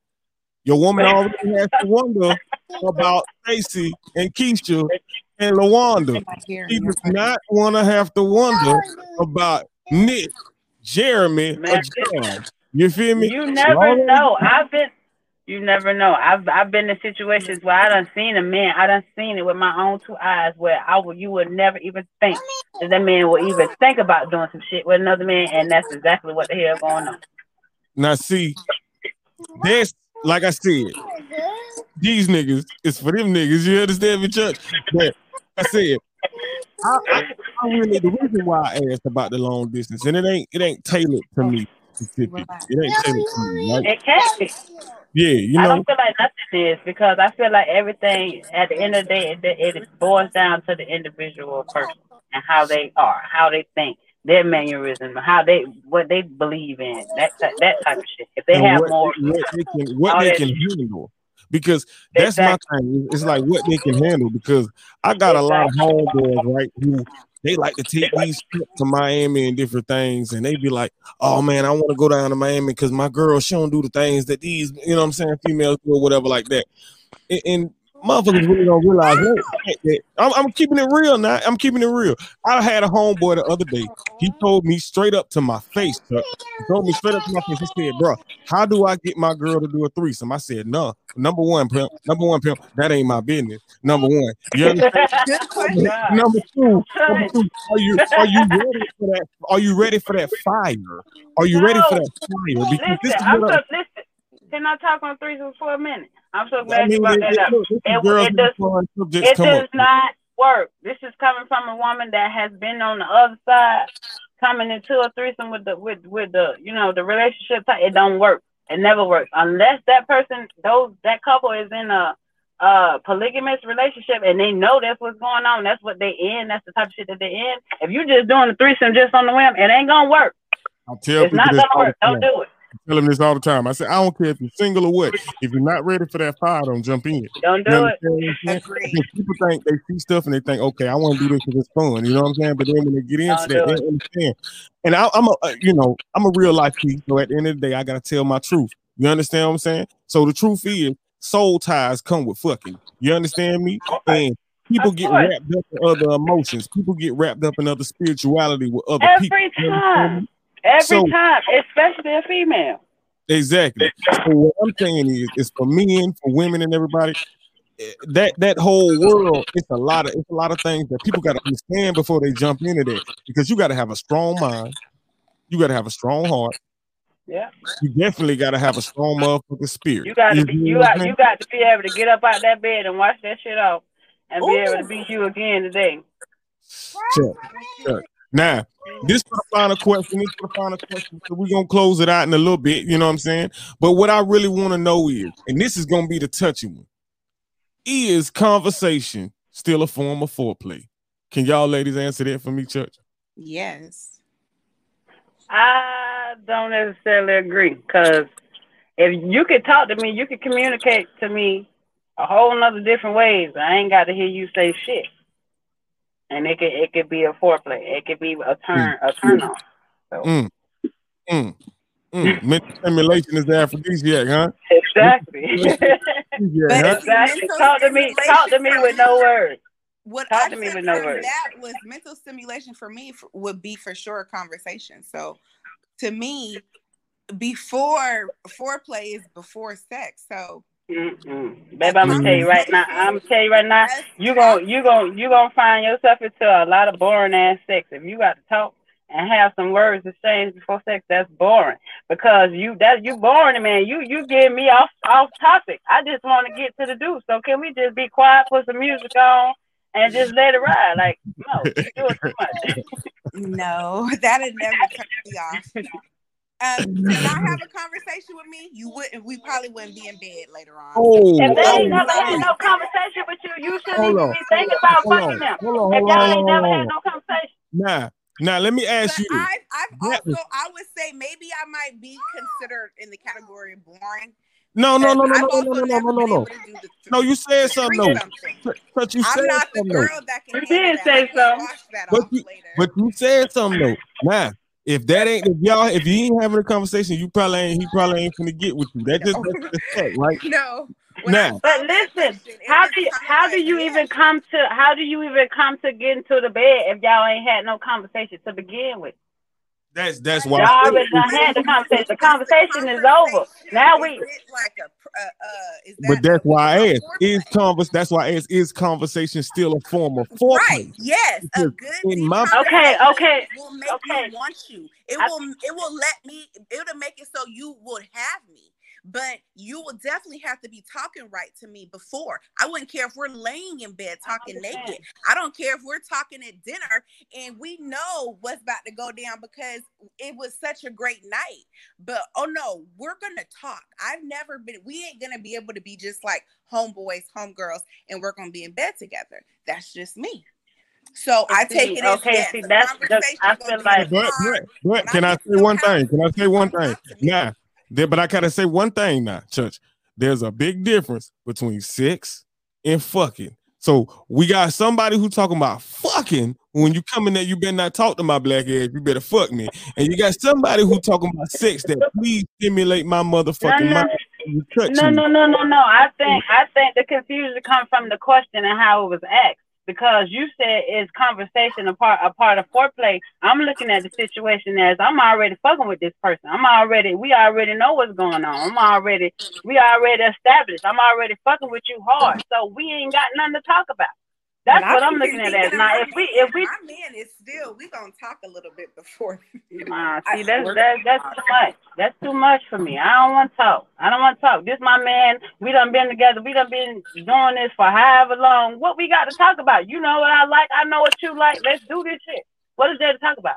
Your woman already has to wonder about Stacy and Keisha and Lawanda. She does not want to have to wonder about Nick, Jeremy, or Man. John. You feel me? You never know. I've been. You never know. I've I've been in situations where I done seen a man. I done seen it with my own two eyes where I would you would never even think that that man would even think about doing some shit with another man, and that's exactly what the hell going on. Now see, this like I said, these niggas is for them niggas. You understand me, Chuck? But I said, I, I, I really the reason why I asked about the long distance, and it ain't it ain't tailored to me specifically. It ain't tailored to me, right? It can't be. Yeah, you know. I don't feel like nothing is because I feel like everything at the end of the day it, it boils down to the individual person and how they are, how they think, their mannerism, how they what they believe in, that that, that type of shit. If they and have what, more, what they can what they can handle. Because that's my thing. It's like what they can handle. Because I got a lot of homeboys, right, who they like to take these trips to Miami and different things, and they be like, "Oh man, I want to go down to Miami because my girl she don't do the things that these, you know, what I'm saying, females do or whatever like that." And, and motherfuckers really don't realize that. [laughs] that- I'm, I'm keeping it real now. I'm keeping it real. I had a homeboy the other day. He told me straight up to my face. Chuck. He told me straight up to my face. He said, "Bro, how do I get my girl to do a threesome?" I said, "No. Number one, pimp. Number one, pimp. That ain't my business. Number one. You [laughs] understand? Good question. number two. Number two. Are you are you ready for that? Are you ready for that fire? Are you ready for that fire? Because this listen, is I'm what so I- Can I talk on threesomes for a minute? I'm so I glad you brought it, that up. It, it does have fun subjects it does not work. This is coming from a woman that has been on the other side, coming into a threesome with the with with the you know the relationship. Type, it don't work. It never works unless that person, those that couple is in a uh polygamous relationship and they know that's what's going on. That's what they in. That's the type of shit that they in. If you just doing the threesome just on the whim, it ain't gonna work. I tell It's people not gonna work. Don't do it. I tell them this all the time. I say, I don't care if you're single or what. If you're not ready for that fire, don't jump in. Don't You do it. I'm saying? Because people think they see stuff and they think, okay, I want to do this because it's fun. You know what I'm saying? But then when they get into that, do they it. understand. And I, I'm a, uh, you know, I'm a real life piece. So at the end of the day, I gotta tell my truth. You understand what I'm saying? So the truth is, soul ties come with fucking. You understand me? And people get wrapped up in other emotions. People get wrapped up in other spirituality with other people. Every You time. Every So- time, especially a female. Exactly. So what I'm saying is, is for men, for women, and everybody, eh, that that whole world, it's a lot of it's a lot of things that people got to understand before they jump into that. Because you got to have a strong mind, you got to have a strong heart, Yeah. you definitely got to have a strong motherfucking spirit. You got to be, know you got you got to be able to get up out that bed and wash that shit off and be able to beat you again today. Check, check. Now, this for the final question. This for the final question. So we're gonna close it out in a little bit, you know what I'm saying? But what I really want to know is, and this is gonna be the touchy one, is conversation still a form of foreplay? Can y'all ladies answer that for me, Church? Yes. I don't necessarily agree because if you could talk to me, you could communicate to me a whole nother different ways. I ain't got to hear you say shit. And it could it could be a foreplay. It could be a turn a turn on. So. Mm. Mm. Mm. Mental stimulation is the aphrodisiac, huh? Exactly. Yeah, But exactly. Talk to me. Talk to me with no words. What Talk I to me with no words. that was mental stimulation for me f- would be for sure a conversation. So to me, before foreplay is before sex. So Mm-mm. Babe, I'm gonna tell you right now. I'm gonna tell you right now. that's You gon' you gon' you gonna find yourself into a lot of boring ass sex if you got to talk and have some words exchanged before sex. That's boring because you that you boring, man. You you get me off off topic. I just want to get to the do. So can we just be quiet, put some music on, and just let it ride? Like no, you doing too much. [laughs] no, [laughs] that'd never turn me off. Um, [laughs] to not have a conversation with me, you wouldn't. We probably wouldn't be in bed later on. Oh, If they ain't oh, never had no conversation with you, you shouldn't even be thinking about fucking them. hold on, If y'all on, ain't hold never on. had no conversation. Nah, now let me ask But you. I've, I've also, was- I would say maybe I might be considered in the category of boring. No, no, no, no, no, no, no, no, no, no, no. able to do the No, you said something three though. something. But you I'm said not the something though. girl that can You did that. say I something. But you- later. But you said something though. Now, if that ain't if y'all if you ain't having a conversation, you probably ain't he probably ain't gonna get with you. That just that's the fact, right? [laughs] no. Now. But listen, how do you, how do you even come to how do you even come to get into the bed if y'all ain't had no conversation to begin with? That's that's why. Y'all I already had the conversation. The conversation is over. Now we like a uh, uh, is But that's why I a asked: Is foreplay? convers? That's why I asked: Is conversation still a form of foreplay? Right. Yes. A Because good in my- Okay, conversation okay, will make okay. me want you. It I- will it will let me it'll make it so you would have me. But you will definitely have to be talking right to me before. I wouldn't care if we're laying in bed talking understand. naked. I don't care if we're talking at dinner and we know what's about to go down because it was such a great night. But oh no, we're gonna talk. I've never been, we ain't gonna be able to be just like homeboys, homegirls, and we're gonna be in bed together. That's just me. So I See, take it as okay, yes, see, the that's just- conversation I feel like- But, hard. but, but can I I get to say one thing? Can I say one thing? talk to me. Now, there, but I gotta say one thing now, church. There's a big difference between sex and fucking. So we got somebody who talking about fucking. When you come in there, you better not talk to my black ass. You better fuck me. And you got somebody who talking about sex that please stimulate my motherfucking No, no. mind. No, no, no, no, no. I think I think the confusion comes from the question and how it was asked. Because you said is conversation a part a part of foreplay. I'm looking at the situation as I'm already fucking with this person. I'm already we already know what's going on. I'm already we already established. I'm already fucking with you hard. So we ain't got nothing to talk about. That's what I'm looking at as. Now my if we man- if we my man is still we gonna talk a little bit before. [laughs] Nah, see, that's we're- that's that's too much. That's too much for me. I don't want to talk. I don't want to talk. This my man. We done been together. We done been doing this for however long. What we got to talk about? You know what I like. I know what you like. Let's do this shit. What is there to talk about?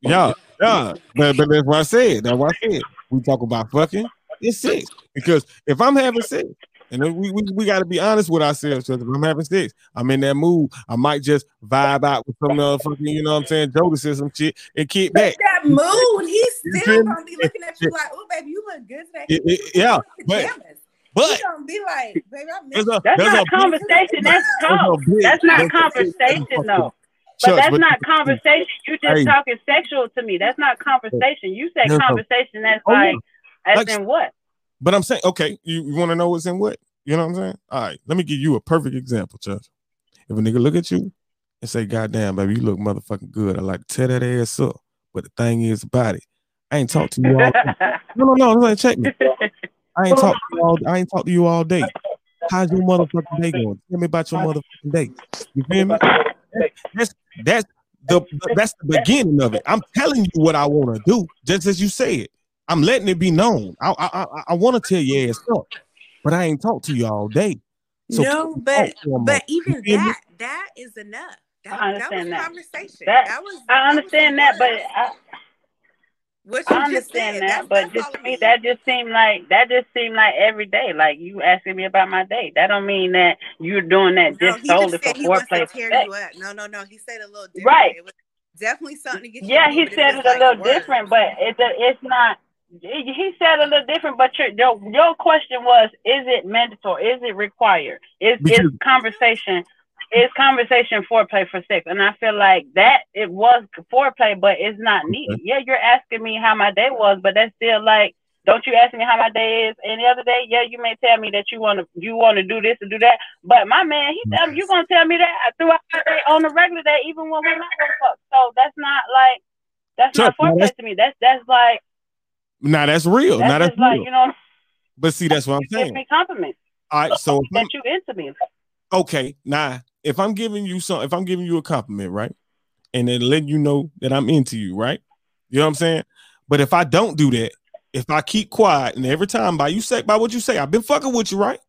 Yeah, yeah. But, but that's what I said. That's what I said. We talk about fucking it's sex. Because if I'm having sex, and we, we, we got to be honest with ourselves. 'cause if I'm having sex, I'm in that mood. I might just vibe out with some motherfucking, you know what I'm saying, Jodeci or some shit and kick back. that mood, he's still gonna be looking at you like, "Oh, baby, you look good today." It- it- yeah, but Pajamas. but He's gonna be like, "Baby, I miss there's a That's there's a not big- conversation. That's [laughs] there's a talk. big- That's not there's a big conversation, motherfucking though. church, But that's not [laughs] conversation. You just Hey. talking sexual to me. That's not conversation. You said conversation. That's Oh, like, as Like- in what? But I'm saying, okay, you, you want to know what's in what? You know what I'm saying? All right, let me give you a perfect example, Church. If a nigga look at you and say, God damn, baby, you look motherfucking good. I like to tear that ass up. But the thing is about it, I ain't talked to you all. No, no, no, no, check me. I ain't talked to you all I ain't talked to you all day. How's your motherfucking day going? Tell me about your motherfucking day. You feel me? That's that's the that's the beginning of it. I'm telling you what I want to do, just as you said. I'm letting it be known. I I I, I want to tell your ass up, but I ain't talked to you all day. So no, but talking for a but even You me? that that is enough. That, I that was understand that. conversation. That- That, was. I understand some that, but. I, what you I just understand said, that, but just to me, that just seemed like that just seemed like every day. Like you asking me about my day. That don't mean that you're doing that No, just solely just for said he wants to foreplay. tear sex. you up. No, no, no. He said a little different. Right. It was definitely something to get you. Yeah, he said was it a little words. different, but it's a, it's not. He said a little different, but your, your your question was: Is it mandatory? Is it required? Is is conversation it's conversation foreplay for sex, and I feel like that it was foreplay, but it's not needed. Yeah, you're asking me how my day was, but that's still like, don't you ask me how my day is any other day? Yeah, you may tell me that you want to you want to do this and do that, but my man, he tell me you gonna tell me that throughout the day on a regular day, even when we're not gonna fuck. So that's not like that's Chuck, not foreplay to me. That's that's like Now that's real. that's now that's like real. you know, but see, that's what I'm saying. me compliments All right, so that [laughs] you into me. okay, now if I'm giving you some, if I'm giving you a compliment, right, and then letting you know that I'm into you, right, you know what I'm saying. But if I don't do that, if I keep quiet, and every time by you say by what you say, I've been fucking with you, right,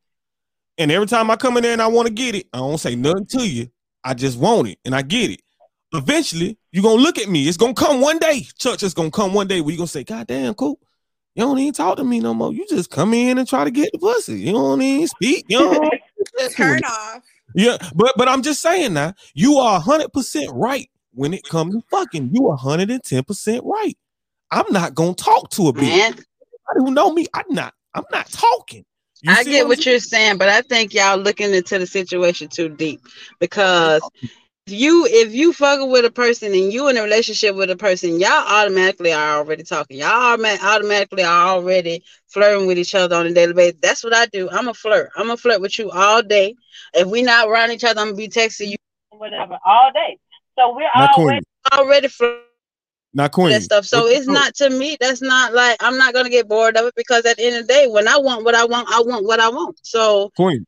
and every time I come in there and I want to get it, I don't say nothing to you. I just want it, and I get it. Eventually, you're gonna look at me. It's gonna come one day. Church it's gonna come one day where you're gonna say, God damn, cool. You don't even talk to me no more. You just come in and try to get the pussy. You don't even speak. You don't [laughs] Turn off. yeah, but but I'm just saying now, you are hundred percent right when it comes to fucking. You are hundred and ten percent right. I'm not gonna talk to a bitch. Man, Anybody who know me, I'm not. I'm not talking. You I get I'm what you're saying, but I think y'all looking into the situation too deep because if you if you fucking with a person and you in a relationship with a person, y'all automatically are already talking. Y'all automa- automatically are already flirting with each other on a daily basis. That's what I do. I'm a flirt. I'm a flirt with you all day. If we not around each other, I'm gonna be texting you whatever all day. So we're Not always Queen. already flirting Not with Queen. that stuff. So What it's know? not to me. That's not like I'm not gonna get bored of it because at the end of the day, when I want what I want, I want what I want. So Queen.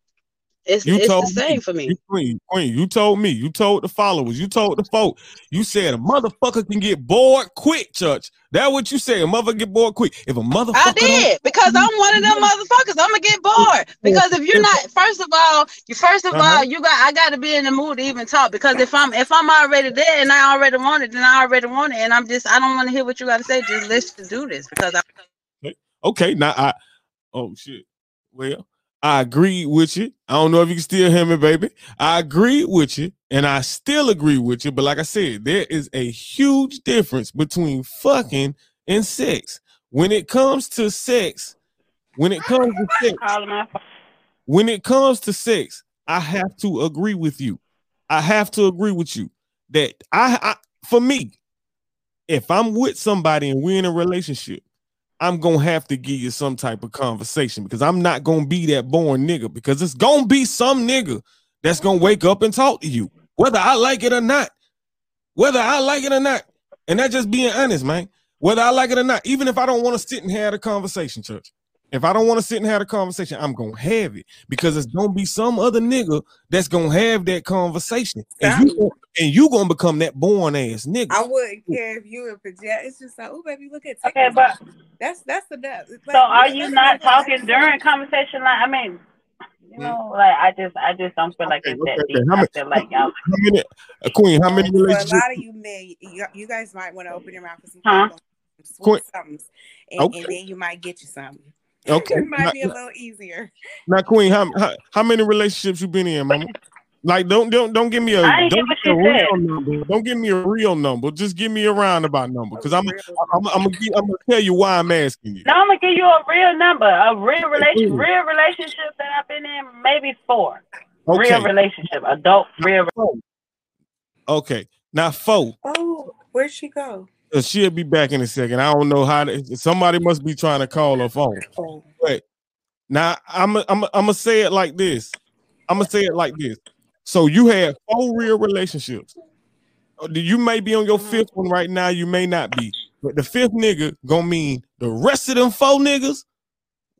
It's You it's the told me. same for me. You Queen. Queen. You told me. You told the followers. You told the folk. You said a motherfucker can get bored quick, church. That what you say. A mother get bored quick. If a motherfucker I did because I'm one of them [laughs] motherfuckers. I'm gonna get bored because if you're not, first of all, you first of Uh-huh. all, you got I got to be in the mood to even talk because if I'm if I'm already there and I already want it, then I already want it, and I'm just I don't want to hear what you got to say. Just let's just do this because I, Okay, now I oh shit. Well, I agree with you. I don't know if you can still hear me, baby. I agree with you, and I still agree with you. But like I said, there is a huge difference between fucking and sex. When it comes to sex, when it comes to sex, when it comes to sex, I have to agree with you. I have to agree with you that I, I for me, if I'm with somebody and we're in a relationship, I'm gonna have to give you some type of conversation because I'm not gonna be that boring nigga because it's gonna be some nigga that's gonna wake up and talk to you, whether I like it or not. Whether I like it or not. And that's just being honest, man. Whether I like it or not, even if I don't want to sit and have a conversation, church. If I don't want to sit and have a conversation, I'm gonna have it because it's gonna be some other nigga that's gonna have that conversation, and you gon- and you gonna become that boring ass nigga. I wouldn't care if you were project. It's just like, oh, baby, look at Okay, but that's that's the that's so are you not talking during conversation? Like I mean, you know, like I just I just don't feel like Okay, it's okay, that okay. deep. How I many- feel like y'all How many, uh, Queen? How many For a lot of you men, you, you guys might want to open your mouth for some, Huh? some Quit. sweet somethings, and, Okay. and then you might get you something. Okay, [laughs] it might now, be a little easier. now, Queen, how, how how many relationships you been in, mama? Like, don't don't don't give me a I ain't don't give me a real number. Don't give me a real number. Just give me a roundabout number, because I'm I'm I'm gonna I'm gonna tell you why I'm asking you. No, I'm gonna give you a real number, a real relation, real relationship that I've been in, maybe four. Okay, Real relationship, adult, real. Four. okay. Now, four. Oh, where'd she go? She'll be back in a second. I don't know how. To, somebody must be trying to call her phone. Oh, Now I'm I'm I'm gonna say it like this. I'm gonna say it like this. So you had four real relationships. Uh, You may be on your fifth one right now. You may not be, but the fifth nigga gonna mean the rest of them four niggas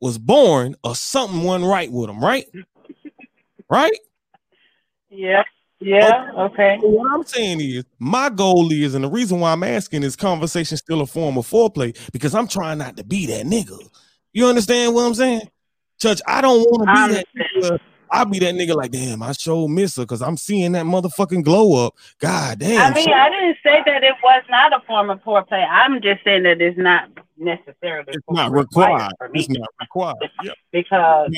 was born or something wasn't right with them, right? Right. Yeah, yeah, okay. So what I'm saying is, my goal is, and the reason why I'm asking is conversation still a form of foreplay because I'm trying not to be that nigga. You understand what I'm saying? Church, I don't want to be that nigga. I'll be that nigga like, damn, I show miss her because I'm seeing that motherfucking glow up. God damn. I mean. I didn't say that it was not a form of foreplay. I'm just saying that it's not necessarily it's not required. for me It's not required. Yeah. because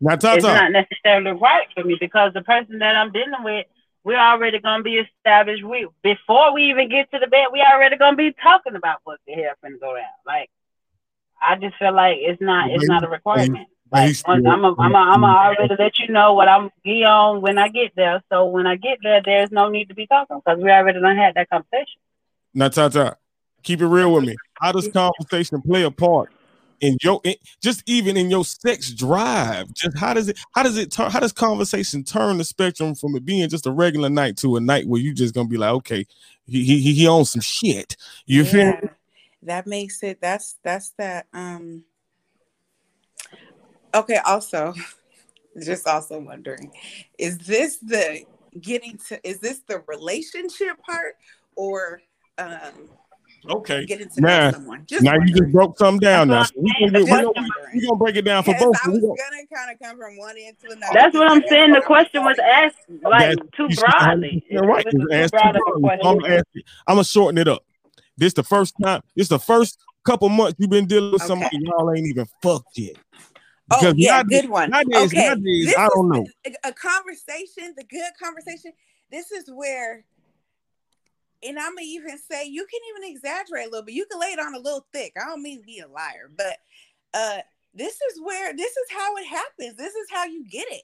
Now, it's not necessarily right for me because the person that I'm dealing with, we're already gonna be established. We before we even get to the bed, we already gonna be talking about what the hell finna go down. Like, I just feel like it's not it's not a requirement. He's I'm a, I'm a, I'm a already let you know what I'm be on when I get there. So when I get there, there's no need to be talking because we already done had that conversation. Now, Tata, keep it real with me. How does conversation play a part in your, in, just even in your sex drive? Just how does it, how does it turn, how does conversation turn the spectrum from it being just a regular night to a night where you just gonna be like, okay, he he he owns some shit. You feel? me? That makes it that's that's that um okay also [laughs] just also wondering is this the getting to is this the relationship part or um Okay. getting to Nah, know someone just Now you just broke something down now. That's So we what gonna, get, we gonna, That's we gonna break it down for both. I was gonna- gonna kind of come from one end to another. That's what I'm saying. The that's what I'm question was asked like That's- too broadly. 100% right. It was It's too asked broad of I'm, question. gonna ask I'm gonna shorten it up. This the first time. This the first couple months you've been dealing with somebody y'all ain't even fucked yet. Oh yeah, nowadays- good one. nowadays- okay, nowadays, this I don't is know. A, a conversation, the good conversation. This is where, and I'm gonna even say you can even exaggerate a little bit. You can lay it on a little thick. I don't mean to be a liar, but uh, this is where this is how it happens. This is how you get it.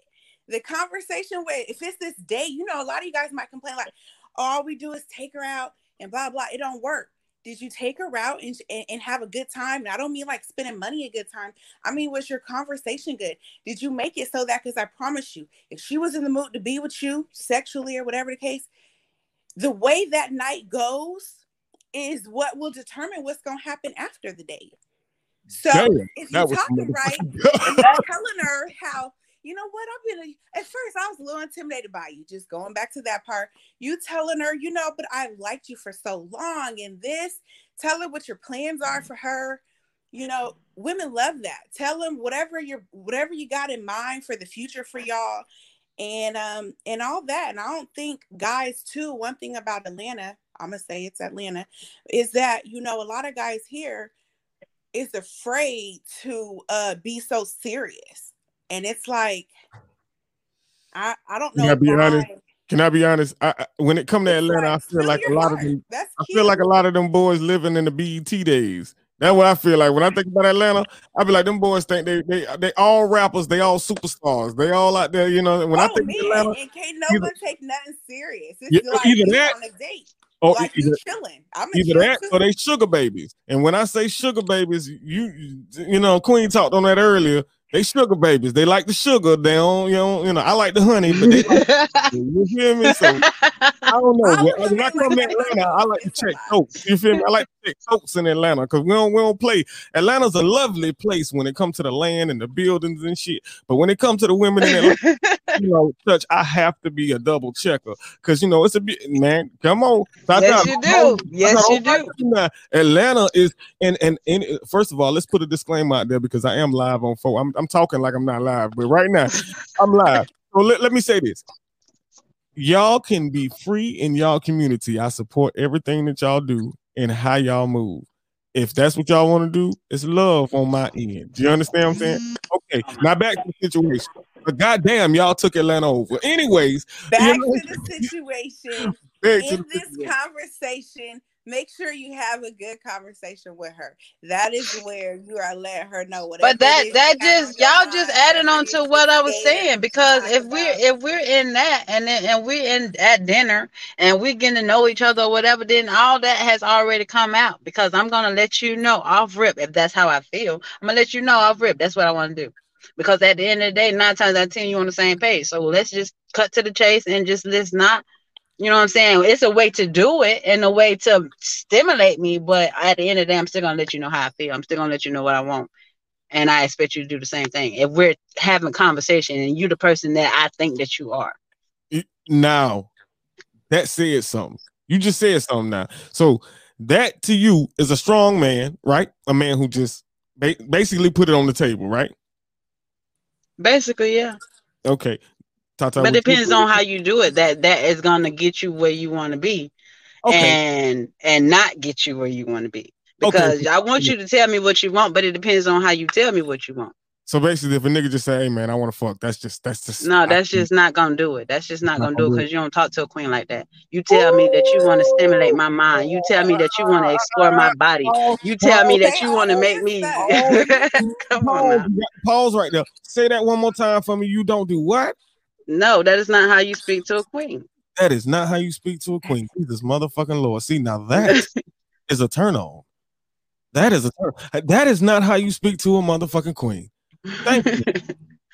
The conversation where if it's this day, you know, a lot of you guys might complain like, "Oh, all we do is take her out and blah blah. It don't work. Did you take her out and, and, and have a good time? And I don't mean like spending money a good time. I mean, was your conversation good? Did you make it so that? Because I promise you, if she was in the mood to be with you sexually or whatever the case, the way that night goes is what will determine what's going to happen after the date. So Damn, if you're talking right, you're telling her how you know what I've been a, at first I was a little intimidated by you just going back to that part. You telling her you know but I've liked you for so long and this tell her what your plans are for her. You know women love that. Tell them whatever you're whatever you got in mind for the future for y'all and um and all that and I don't think guys too one thing about Atlanta I'm gonna say it's Atlanta is that you know a lot of guys here is afraid to uh be so serious and it's like i i don't know Can I be honest? Can I be honest? I, I, when it come to It's Atlanta, I feel like a lot of heart. them. that's I cute feel like a lot of them boys living in the BET days. That's what I feel like when I think about Atlanta. I be like, them boys think they they they all rappers, they all superstars, they all out there. You know, when I oh think man Atlanta, and can't no one take nothing serious it's Yeah, like either that on a date or like either, chilling i'm either chill that too. or they sugar babies. And when I say sugar babies, you you know, Queen talked on that earlier. They sugar babies. They like the sugar. They don't, you know, you know. I like the honey, but they [laughs] you feel me? So I don't know. All When, when I come to like. Atlanta, I like to check coats. You feel me? I like to check coats in Atlanta because we don't we don't play. Atlanta's a lovely place when it comes to the land and the buildings and shit. But when it comes to the women in Atlanta, [laughs] you know, touch, I have to be a double checker because you know it's a bit man. Come on, I Yes, you do. Yes, you do. Atlanta is and, and and first of all, let's put a disclaimer out there because I am live on phone. I'm I'm talking like I'm not live, but right now I'm live. So let, let me say this. Y'all can be free in y'all community. I support everything that y'all do and how y'all move. If that's what y'all want to do, it's love on my end. Do you understand what I'm saying? Okay, mm-hmm. now back to the situation. But goddamn, y'all took Atlanta over. Anyways, back you know, to the situation in this situation. conversation, make sure you have a good conversation with her. That is where you are letting her know whatever. But that that just y'all just adding on to what I was saying because if we're if we're in that and then and we're in at dinner and we're getting to know each other or whatever, then all that has already come out because I'm gonna let you know off rip if that's how I feel. I'm gonna let you know off rip. That's what I want to do. Because at the end of the day, nine times out of ten, you're on the same page. So let's just cut to the chase and just let's not you know what I'm saying? It's a way to do it and a way to stimulate me, but at the end of the day, I'm still gonna let you know how I feel. I'm still gonna let you know what I want. And I expect you to do the same thing. If we're having conversation and you're the person that I think that you are. Now, that said something. You just said something now. So that to you is a strong man, right? A man who just ba- basically put it on the table, right? Basically, yeah. Okay. Tata, but it depends on how you do it. That that is gonna get you where you want to be, Okay. and and not get you where you want to be. Okay. Because I want you to tell me what you want, but it depends on how you tell me what you want. So basically, if a nigga just say, "Hey man, I want to fuck," that's just that's just No, I- that's just not gonna do it. That's just not Not gonna gonna do it because you don't talk to a queen like that. You tell me that you want to stimulate my mind. You tell me that you want to explore my body. You tell me that you want to make me. [laughs] Come on Pause, now. pause right there. Say that one more time for me. You don't do what? No, that is not how you speak to a queen. That is not how you speak to a queen. [laughs] Jesus motherfucking Lord. See, now that is a turn on. That is a turn. That is not how you speak to a motherfucking queen. Thank you. [laughs]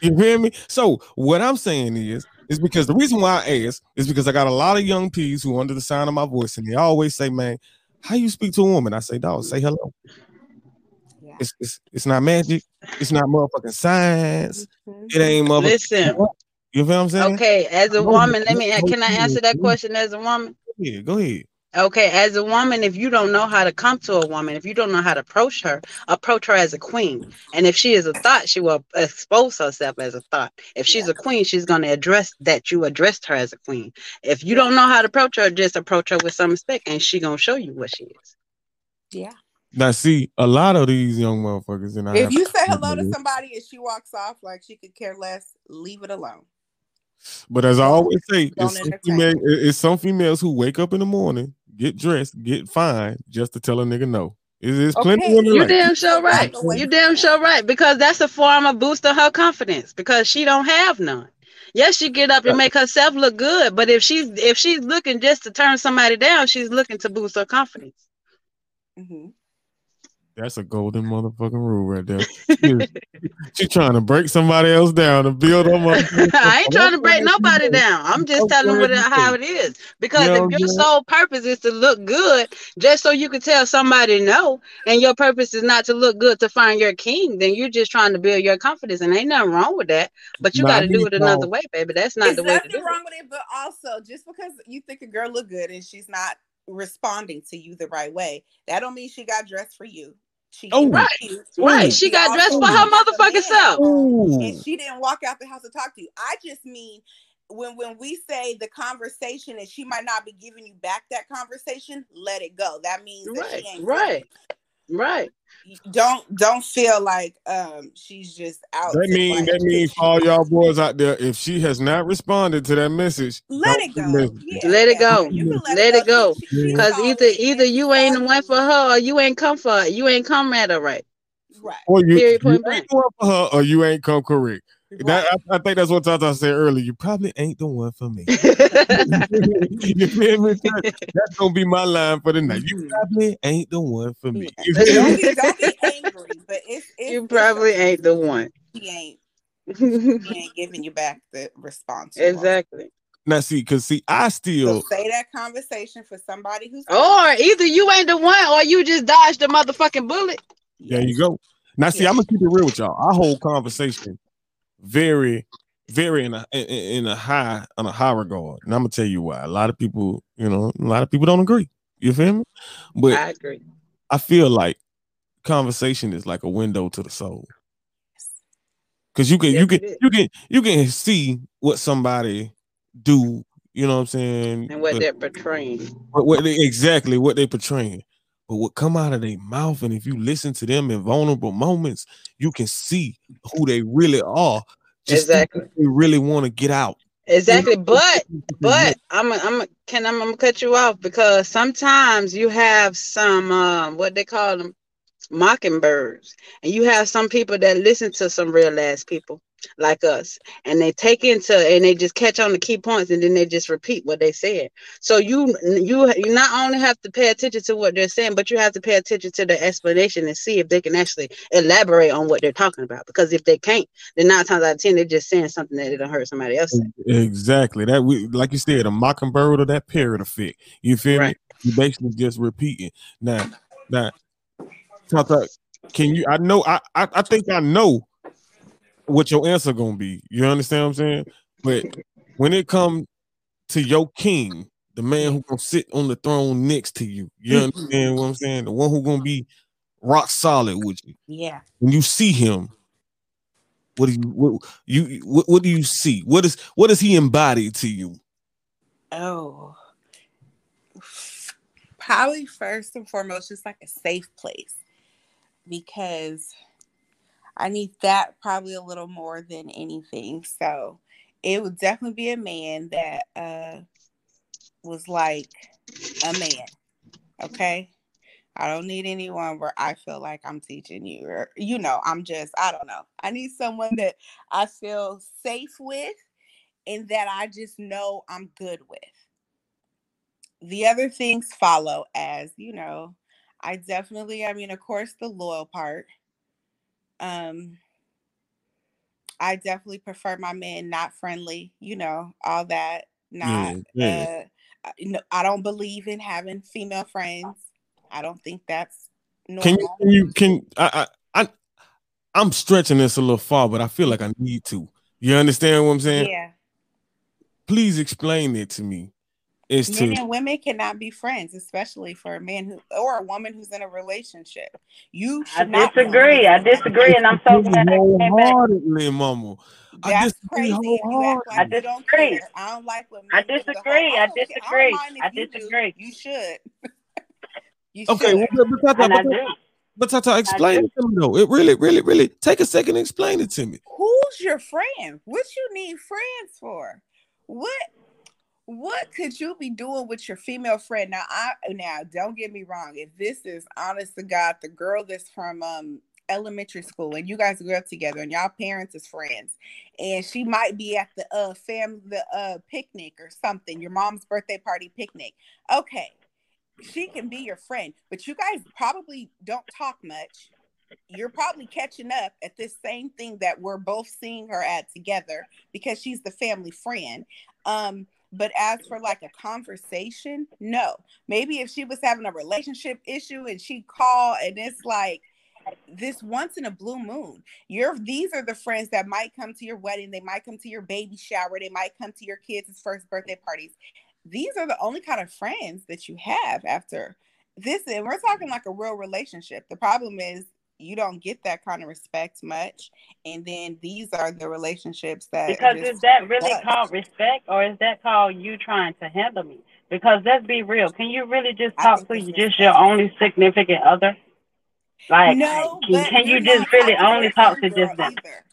You hear me? So what I'm saying is, is because the reason why I ask is because I got a lot of young peas who are under the sound of my voice, and they always say, "Man, how you speak to a woman?" I say, "Dog, say hello." Yeah. It's, it's it's not magic. It's not motherfucking science. It ain't motherfucking. Listen, You feel what I'm saying? okay, as a woman, let me. Can I answer that question as a woman? Yeah, go ahead. Okay, as a woman, if you don't know how to come to a woman, if you don't know how to approach her, approach her as a queen. And if she is a thought, she will expose herself as a thought. If she's a queen, she's going to address that you addressed her as a queen. If you don't know how to approach her, just approach her with some respect, and she gonna show you what she is. Yeah. Now, see, a lot of these young motherfuckers, and I If you say hello to somebody and she walks off like she could care less, leave it alone. But as I always say, it's some, female, it's some females who wake up in the morning, get dressed, get fine, just to tell a nigga no. Is there's plenty Okay, of women You like damn sure right. You from damn that. sure right because that's a form of boosting her confidence because she don't have none. Yes, she get up and make herself look good, but if she's if she's looking just to turn somebody down, she's looking to boost her confidence. Mhm. That's a golden motherfucking rule right there. She, is- [laughs] she trying to break somebody else down to build [laughs] them up. I ain't trying to break nobody down. I'm just telling them what how it is. Because You know if your I'm sole purpose is to look good, just so you can tell somebody no, and your purpose is not to look good to find your king, then you're just trying to build your confidence, and ain't nothing wrong with that. But you Nah, got to do it another songs- way, baby. That's not There's the way to nothing do it. wrong with it, but also just because you think a girl look good and she's not responding to you the right way, that don't mean she got dressed for you. She Oh. Right. cute. Right? Oh. She got also dressed for her a motherfucking self. Ooh. and she didn't walk out the house to talk to you. I just mean when when we say the conversation and she might not be giving you back that conversation, let it go. That means that Right, she ain't right. Right. Don't don't feel like um she's just out. That to, mean like, that means for all you. y'all boys out there, if she has not responded to that message, Let it go. Yeah, Let it go. You can let, Let it go. She, she, she Cause saw either either you ain't saw the one for her or you ain't come for her. You ain't come at her right. Right. Or you, Period, you ain't blank. for her, or you ain't come correct. That, I, I think that's what Tata said earlier. You probably ain't the one for me. [laughs] [laughs] you feel me? That's gonna be my line for the night. You Mhm. probably ain't the one for me. Yeah. You Don't be don't be angry, but it's, [laughs] it's you probably okay. ain't the one. He ain't he ain't giving you back the response. you want. exactly. Now see, cause see, I So still say that conversation for somebody who's Or either you ain't the one or you just dodged the motherfucking bullet. there you go. Now see, Yeah. I'm gonna keep it real with y'all. Our whole conversation very, very in a in, in a high on a high regard. And I'm gonna tell you why. A lot of people, you know, a lot of people don't agree. You feel me? But I agree. I feel like conversation is like a window to the soul. Cause you can you can you can you can see what somebody do, you know what I'm saying? And what But- they're portraying. what, what they exactly what they portraying. But what come out of their mouth, and if you listen to them in vulnerable moments, you can see who they really are. Just Exactly. they really want to get out. Exactly. But but I'm a, I'm a, can I'm, I'm gonna cut you off because sometimes you have some um what they call them mockingbirds and you have some people that listen to some real ass people like us and they take into and they just catch on the key points and then they just repeat what they said so you you you not only have to pay attention to what they're saying but you have to pay attention to the explanation and see if they can actually elaborate on what they're talking about because if they can't then nine times out of ten they're just saying something that don't heard somebody else Exactly. That we like you said, a mockingbird or that parrot effect. You feel Right. me? You basically just repeating. Now, now, Tata, can you? I know. I, I I think I know what your answer gonna be. You understand what I'm saying? But when it comes to your king, the man who gonna sit on the throne next to you, you mm. understand what I'm saying? The one who gonna be rock solid with you. Yeah. When you see him, what do you what you what, what do you see? What is what does he embody to you? Oh. Probably first and foremost, just like a safe place. Because I need that probably a little more than anything. So it would definitely be a man that uh was like a man. Okay. I don't need anyone where I feel like I'm teaching you or you know, I'm just I don't know. I need someone that I feel safe with and that I just know I'm good with. The other things follow as, you know, I definitely I mean of course the loyal part. Um I definitely prefer my men not friendly, you know, all that. Not Yeah, uh no, I don't believe in having female friends. I don't think that's Can you normal. can you can I I, I I'm stretching this a little far, but I feel like I need to. You understand what I'm saying? Yeah. Please explain it to me. It's Men to and women cannot be friends, especially for a man who or a woman who's in a relationship. You I should not be disagree. I friends with that disagree, and I'm so glad I came back. wholeheartedly, mama. I That's disagree crazy. If you act I like don't disagree. care, I don't like what I men do. The disagree. I I don't care. I disagree. I you disagree. You should. [laughs] you Okay, should. well, but, but, Tata, I but, but Tata, explain it to me though. It really, really, really take a second and explain it to me. Who's your friend? What you need friends for? What what could you be doing with your female friend? Now I now don't get me wrong. If this is honest to God, the girl that's from um elementary school and you guys grew up together and y'all parents is friends and she might be at the uh family the uh picnic or something your mom's birthday party picnic okay she can be your friend but you guys probably don't talk much you're probably catching up at this same thing that we're both seeing her at together because she's the family friend um but as for like a conversation no. Maybe if she was having a relationship issue and she called and it's like this once in a blue moon. You're these are the friends that might come to your wedding they might come to your baby shower they might come to your kids' first birthday parties. These are the only kind of friends that you have after this and we're talking like a real relationship. The problem is you don't get that kind of respect much and then these are the relationships that Because is that really called respect, or is that called you trying to handle me? Because let's be real. Can you really just talk to you just your only significant other? Like, no can, can you just really only talk to just them? either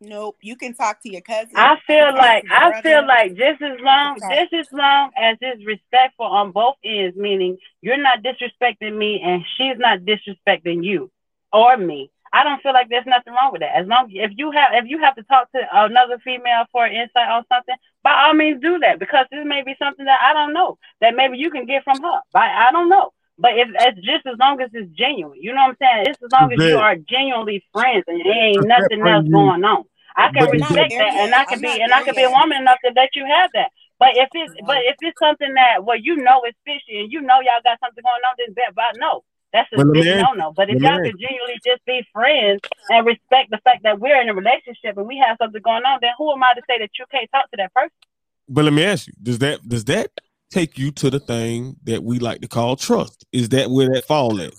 nope you can talk to your cousin I feel like I feel like just as long just as long as it's respectful on both ends, meaning you're not disrespecting me and she's not disrespecting you or me. I don't feel like there's nothing wrong with that. As long if you have if you have to talk to another female for insight on something, by all means do that because this may be something that I don't know that maybe you can get from her. By I don't know. But if it's just as long as it's genuine, you know what I'm saying? Just as long as you are genuinely friends and there ain't nothing else going on. I can but I'm not respect that, and I can be, and I can be a woman enough to let you have that. But if it's, but if it's something that, well, you know it's fishy, and you know y'all got something going on, then bet, but no, that's a big no no. But if y'all could genuinely just be friends and respect the fact that we're in a relationship and we have something going on, then who am I to say that you can't talk to that person? But let me ask you: Does that does that take you to the thing that we like to call trust? Is that where that fall at?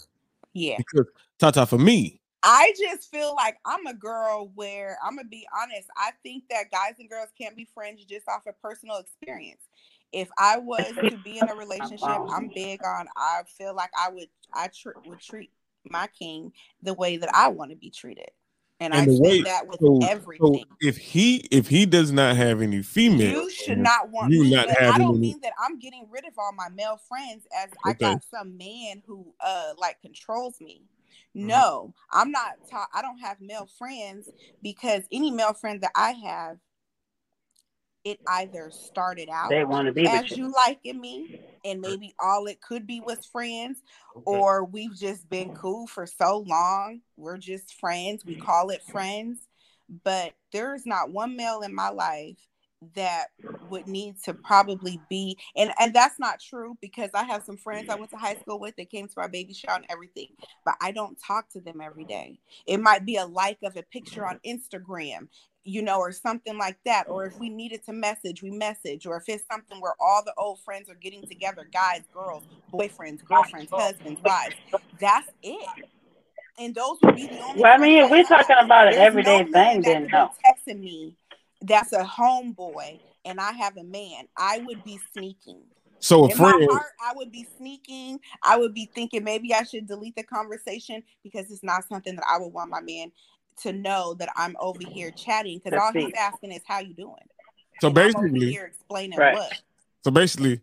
yeah Because Tata, for me, I just feel like I'm a girl where I'm gonna be honest. I think that guys and girls can't be friends just off of personal experience. If I was to be in a relationship, I'm big on. I feel like I would I tr- would treat my king the way that I want to be treated, and, I and the say way that with so, so everything. if he if he does not have any female, You should not want you me, not but I don't any- mean that I'm getting rid of all my male friends as I got some man who uh like controls me. Mm-hmm. No, I'm not ta- I don't have male friends because any male friend that I have it either started out They want to be as you. you liking me and maybe all it could be was friends or we've just been cool for so long we're just friends we call it friends but there's not one male in my life that would need to probably be and and that's not true because i have some friends i went to high school with that came to my baby shower and everything but i don't talk to them every day. It might be a like of a picture on instagram you know, or something like that. Or if we needed to message, we message. Or if it's something where all the old friends are getting together, guys, girls, boyfriends, girlfriends, husbands, wives, that's it. And those would be the only. Well, I mean, we're have. talking about an There's everyday no thing, then could no. texting me that's a homeboy and I have a man. I would be sneaking. So a In my friend, heart, I would be sneaking. I would be thinking maybe I should delete the conversation because it's not something that I would want my man to know that I'm over here chatting. Because all he's asking is how you doing. so And I'm over basically, here explaining Right. what. so basically,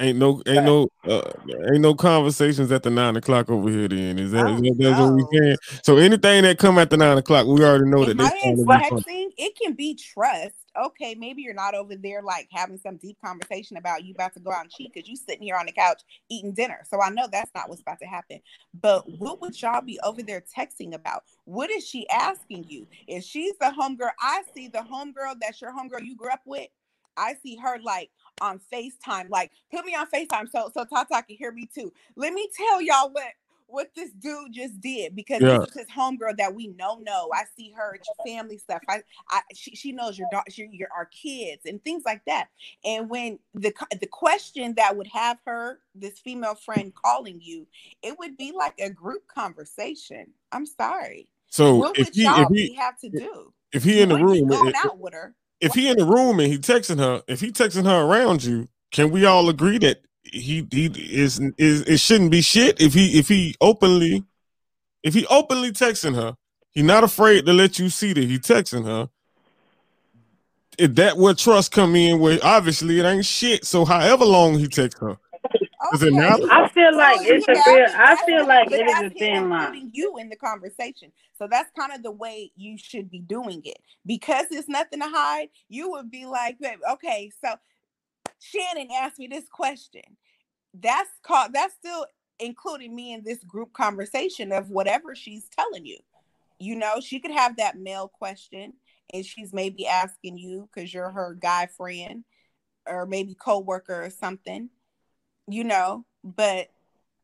ain't no ain't no uh, ain't no conversations at the nine o'clock over here. Then is that, is Oh, that that's what we no. saying? So anything that come after nine o'clock, we already know that my they trying man's to be fun. texting, it can be trust. Okay, maybe you're not over there like having some deep conversation about you about to go out and cheat because you sitting here on the couch eating dinner. So I know that's not what's about to happen. But what would y'all be over there texting about? What is she asking you? If she's the homegirl, I see the homegirl that's your homegirl you grew up with. I see her like on FaceTime. Like, put me on FaceTime so so Tata can hear me too. Let me tell y'all what what this dude just did because Yeah. this is his homegirl that we know know. I see her your family stuff. I, I she, she knows your daughter, your, your our kids and things like that. And when the the question that would have her, this female friend calling you, it would be like a group conversation. I'm sorry. So what if would he y'all if he have to do? if he in the room, if, out with her. If he in the room and he texting her, if he texting her around you, can we all agree that he he is is it shouldn't be shit if he if he openly if he openly texting her, he not afraid to let you see that he texting her. If that where trust come in? Where obviously it ain't shit. So however long he texts her, Does it matter? I feel like So, it's a yeah, real. mean, I feel like it is a thin line. you in the conversation. So that's kind of the way you should be doing it because it's nothing to hide. You would be like, "Babe, okay, so Shannon asked me this question. That's called. That's still including me in this group conversation of whatever she's telling you. You know, she could have that male question, and she's maybe asking you because you're her guy friend, or maybe coworker or something you know, but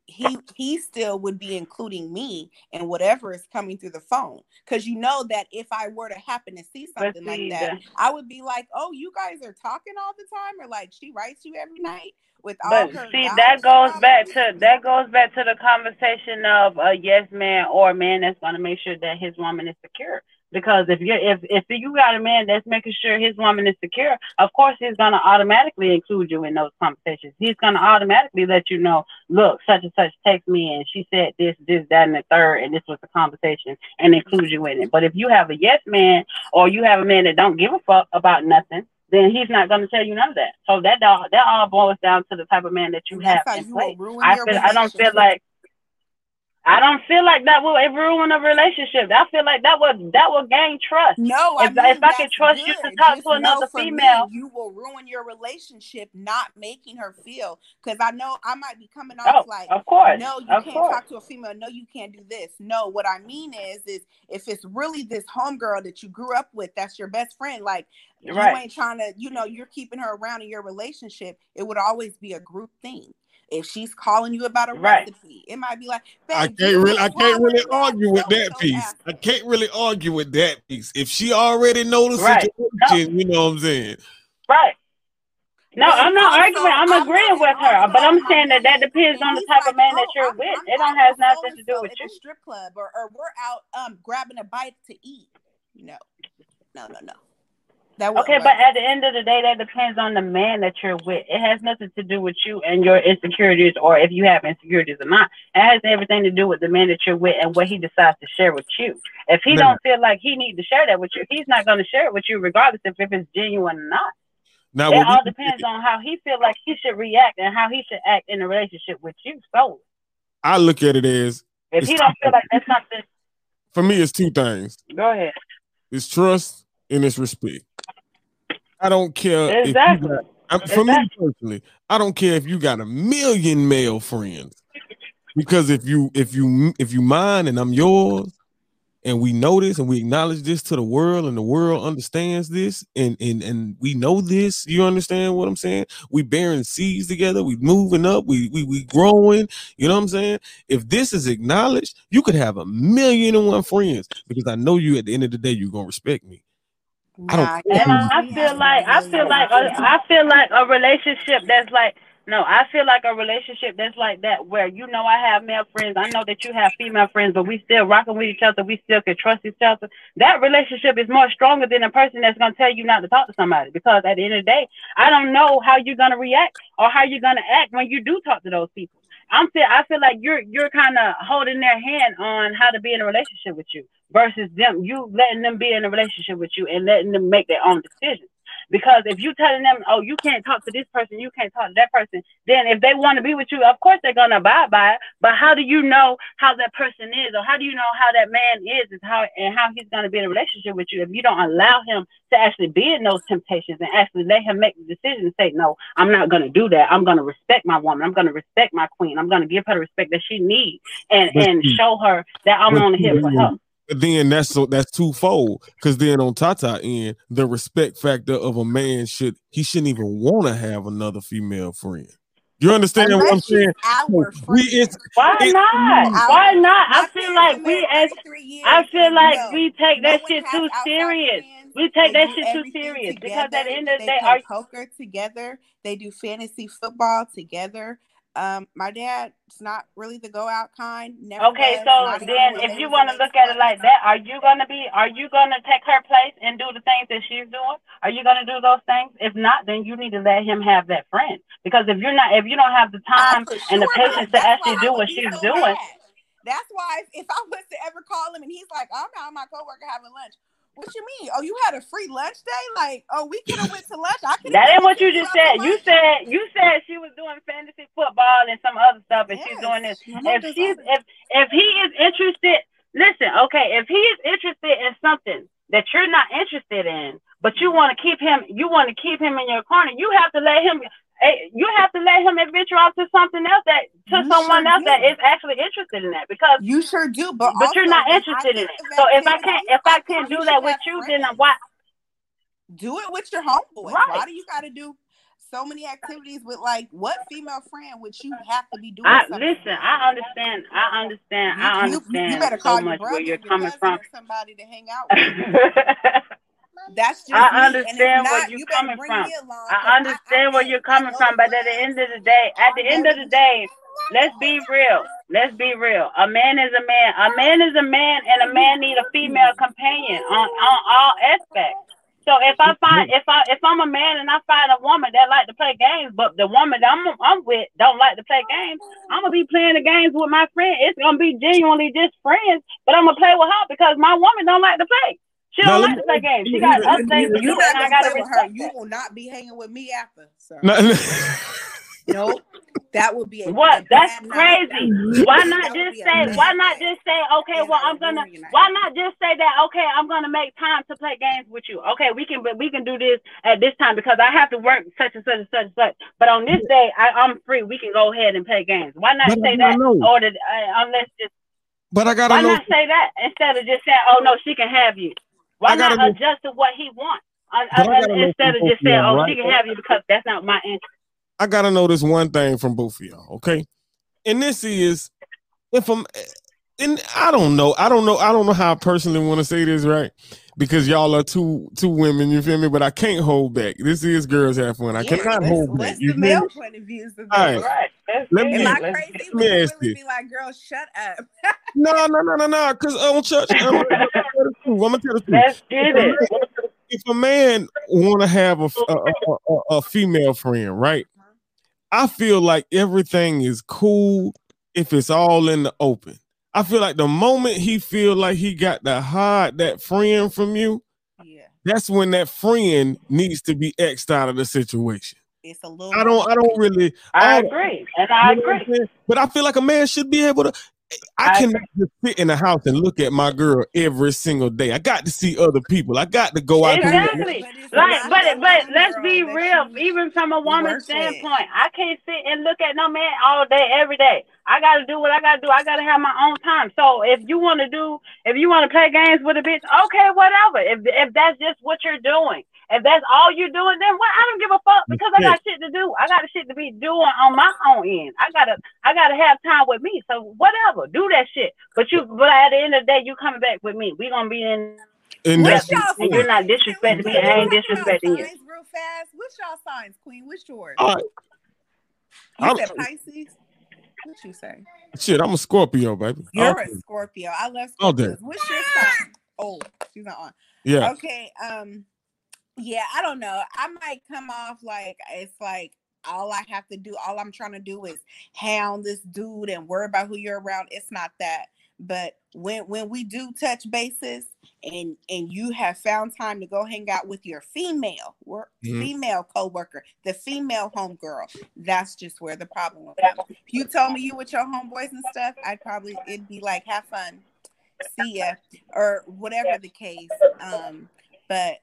he he still would be including me in whatever is coming through the phone because you know that if I were to happen to see something like see, that, I would be like, "Oh, you guys are talking all the time," or like she writes you every night with all But her. see, that goes back to that goes back to the conversation of a yes man or a man that's going to make sure that his woman is secure. Because if you if if you got a man that's making sure his woman is secure, of course he's going to automatically include you in those conversations. He's going to automatically let you know, look, such and such text me and she said this, this, that, and the third, and this was the conversation, and include you in it. But if you have a yes man or you have a man that don't give a fuck about nothing, then he's not going to tell you none of that. So that all, that all boils down to the type of man that you have in place. I feel I don't feel like I don't feel like that will ruin a relationship. I feel like that would that will gain trust. No, I If- mean, if I can trust you to talk Just to another for me, female- you will ruin your relationship not making her feel. Because I know I might be coming Oh, off like, of course, no, you of can't course. talk to a female. No, you can't do this. No, what I mean is, is if it's really this homegirl that you grew up with, that's your best friend. Like you Right. ain't trying to, you know, you're keeping her around in your relationship. It would always be a group thing. If she's calling you about a Right. recipe, it might be like, I can't really I can't really argue with that piece. ass." I can't really argue with that piece. If she already know the Right. situation, you know what I'm saying. Right. No, I'm not also, arguing. I'm I'm agreeing with her, but I'm saying that that depends on the type like, of man that "Oh, you're I'm- with. I'm It don't have nothing to do with at you. strip club, or, or we're out um grabbing a bite to eat. No, no, no, no. That Okay, work. but at the end of the day, that depends on the man that you're with. It has nothing to do with you and your insecurities, or if you have insecurities or not. It has everything to do with the man that you're with and what he decides to share with you. If he Now- don't feel like he needs to share that with you, he's not going to share it with you, regardless if, if it's genuine or not. Now it all we- depends on how he feel like he should react and how he should act in a relationship with you. So I look at it as if he don't feel like that's something, for me, it's two things. go ahead. It's trust and it's respect. I don't care Exactly. got, for Exactly. me personally, I don't care if you got a million male friends. Because if you if you if you mine and I'm yours, and we know this and we acknowledge this to the world, and the world understands this, and and and we know this, you understand what I'm saying? We bearing seeds together, we moving up, we we we growing, you know what I'm saying? If this is acknowledged, you could have a million and one friends because I know you at the end of the day, you're gonna respect me. I don't Nah, And who- I feel like I feel like a, I feel like a relationship that's like No, I feel like a relationship that's like that, where you know I have male friends, I know that you have female friends, but we still rocking with each other, we still can trust each other. That relationship is more stronger than a person that's gonna tell you not to talk to somebody. Because at the end of the day, I don't know how you're gonna react or how you're gonna act when you do talk to those people. I'm feel I feel like you're you're kind of holding their hand on how to be in a relationship with you versus them you letting them be in a relationship with you and letting them make their own decisions. Because if you telling them, oh, you can't talk to this person, you can't talk to that person, then if they want to be with you, of course they're gonna abide by it. But how do you know how that person is, or how do you know how that man is, is how and how he's gonna be in a relationship with you if you don't allow him to actually be in those temptations and actually let him make the decision and say, no, I'm not gonna do that. I'm gonna respect my woman. I'm gonna respect my queen. I'm gonna give her the respect that she needs and But and show her that I'm on the hip for her. But then that's so that's twofold. Because then on Tata end, the respect factor of a man should he shouldn't even want to have another female friend. You understand what I'm saying? our We it's Why It- not? Our- Why not? I feel like we as I feel like no, we take no that shit too serious. friends. We take They that shit too everything serious because at the end of the They day, play are poker together. They do fantasy football together. Um, my dad's not really the go out kind. Never okay. was. So then, if you want to look at it like that, are you gonna be? Are you gonna take her place and do the things that she's doing? Are you gonna do those things? If not, then you need to let him have that friend. Because if you're not, if you don't have the time for and the patience to actually do what she's so doing. That's why if, if I was to ever call him and he's like, I'm out with my coworker having lunch. What you mean? Oh, you had a free lunch day? Like, oh, we could have went to lunch. I could. That ain't what you just said. You said you said she was doing fantasy football and some other stuff, and she's doing this. If she's if if he is interested, listen, okay. If he is interested in something that you're not interested in, but you want to keep him, you want to keep him in your corner. You have to let him. You have to let him adventure off to something else that to You someone sure else that do. is actually interested in that because You sure do, but but you're not interested in it. So if I can't if I can't do that with you, then friends. why? do it with your homeboy. Right. Why do you got to do so many activities with like what female friend would you have to be doing? I listen. I understand. I understand. You, I understand you better so call your much brother, where you're your coming from. somebody to hang out [laughs] with. That's just. I understand where you're coming from. me along. 'cause I understand where you're coming from, but at the end of the day, at the end of the day, let's be real. Let's be real. A man is a man. A man is a man, and a man need a female companion on on all aspects. So if I find if I if I'm a man and I find a woman that like to play games, but the woman that I'm I'm with don't like to play games, I'm gonna be playing the games with my friend. It's gonna be genuinely just friends, but I'm gonna play with her because my woman don't like to play. She Now, don't let like me- to play games. She got me- other let me- things to You're do, not and I gotta with her. respect You will not be hanging with me after. So No, no. [laughs] no, that would be a, What? That's bad night. Crazy. Why not just say? Why not just say? Okay, And well, I I'm gonna. ruin your night. Why not just say that? Okay, I'm gonna make time to play games with you. Okay, we can, but we can do this at this time because I have to work such and such and such and such. But on this day, I, I'm free. We can go ahead and play games. Why not But say that? know. Or the, uh, unless just But I gotta why know. not say that instead of just saying, "Oh no, she can have you." Why I gotta not know- adjust to what he wants? But I uh, instead of just saying, "Oh, she right? can have you," because that's not my answer. I gotta know this one thing from both of y'all, okay? And this is if I'm and I don't know, I don't know, I don't know how I personally want to say this, right? Because y'all are two two women, you feel me? But I can't hold back. This is girls have fun. I Yeah, cannot what's, hold back. what's You the feel male point of views of All this? right. Right. Let's Let me- it. Am I Let's crazy? get Let me Would you ask really you. be like, girl, shut up? No, no, no, no, no. Because on um, church, I'm um, gonna tell the truth. I'm gonna tell the truth. [laughs] Let's get it. if a man want to have a, a, a, a, a female friend, right? Uh-huh. I feel like everything is cool if it's all in the open. I feel like the moment he feel like he got to hide that friend from you, Yeah, that's when that friend needs to be xed out of the situation. it's a little. I don't, I don't really. I all- agree, and I you I'm agree. But I feel like a man should be able to. I I cannot just sit in the house and look at my girl every single day. I got to see other people. I got to go out there. and- Exactly. But Like, but but let's be real. Even from a you woman's work with. standpoint, I can't sit and look at no man all day, every day. I got to do what I got to do. I got to have my own time. So if you want to do, if you want to play games with a bitch, okay, whatever. If if that's just what you're doing, if that's all you're doing, then what? I don't give a fuck because I got shit to do. I got shit to be doing on my own end. I gotta I gotta have time with me. So whatever, do that shit. But you, but at the end of the day, you coming back with me. We gonna be in. And What's that's y'all And you're not disrespecting me. I ain't disrespecting you. real fast. What's y'all signs, Queen? What's yours? all right. You I'm- said Pisces. What you say? Shit, I'm a Scorpio, baby. You're Okay. a Scorpio. I love All day. Scorpios. What's your sign? Oh, she's not on. Yeah. Okay. Um. Yeah, I don't know. I might come off like it's like all I have to do, all I'm trying to do is hound this dude and worry about who you're around. It's not that. But when when we do touch bases and and you have found time to go hang out with your female work Mhm. female coworker, the female homegirl, that's just where the problem will come. If you told me you with your homeboys and stuff, I'd probably it'd be like have fun, see ya, or whatever the case. Um, but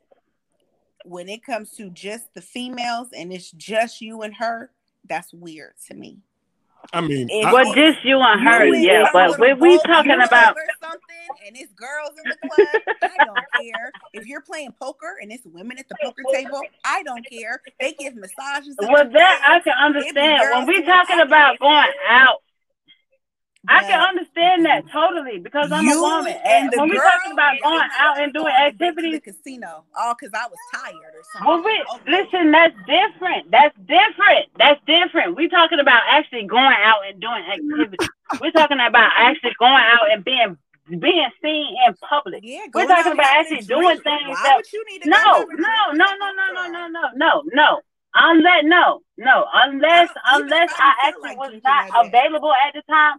when it comes to just the females and it's just you and her, that's weird to me. I mean, If- I- Well, just you and her, You yeah. But little when we talking about something, and it's girls in the club, I don't [laughs] care. If you're playing poker and it's women at the poker table, I don't care. They give massages. at well, that I can understand. When we talking about going out, I can understand that totally because I'm a woman. and when we girl talking about going out and doing activities, the casino, all because I was tired or something. Well, we, Okay. listen, that's different. That's different. That's different. We're talking about actually going out and doing activities. [laughs] We're talking about actually going out and being being seen in public. Yeah, We're talking about actually doing things Why that- would you need to No, no, no, no, no, no, no, no, no, no. Unless no, no, unless I unless I actually was not available at the time.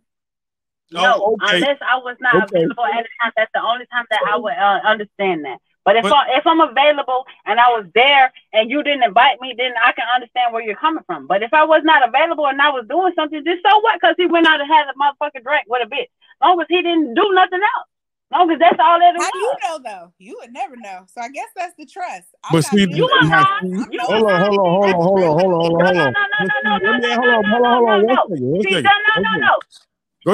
No, Oh, okay. unless I was not Okay. available at the time, that's the only time that I would uh, understand that. But if But- I, if I'm available and I was there and you didn't invite me, then I can understand where you're coming from. But if I was not available and I was doing something, just so what? Because he went out and had a motherfucking drink with a bitch. Long as he didn't do nothing else. Long as that's all that it How do you know though? You would never know. So I guess that's the trust. I'm But not see, You that. were not. see, I'm You no- hold on, hold on, hold on, hold on, hold on, hold No, on, no, hold on. no, no, no, no, Let me no, hold no, on, no, hold on, hold no, on. no, One second, one See, second. no, no, no, Okay. no. Go ahead.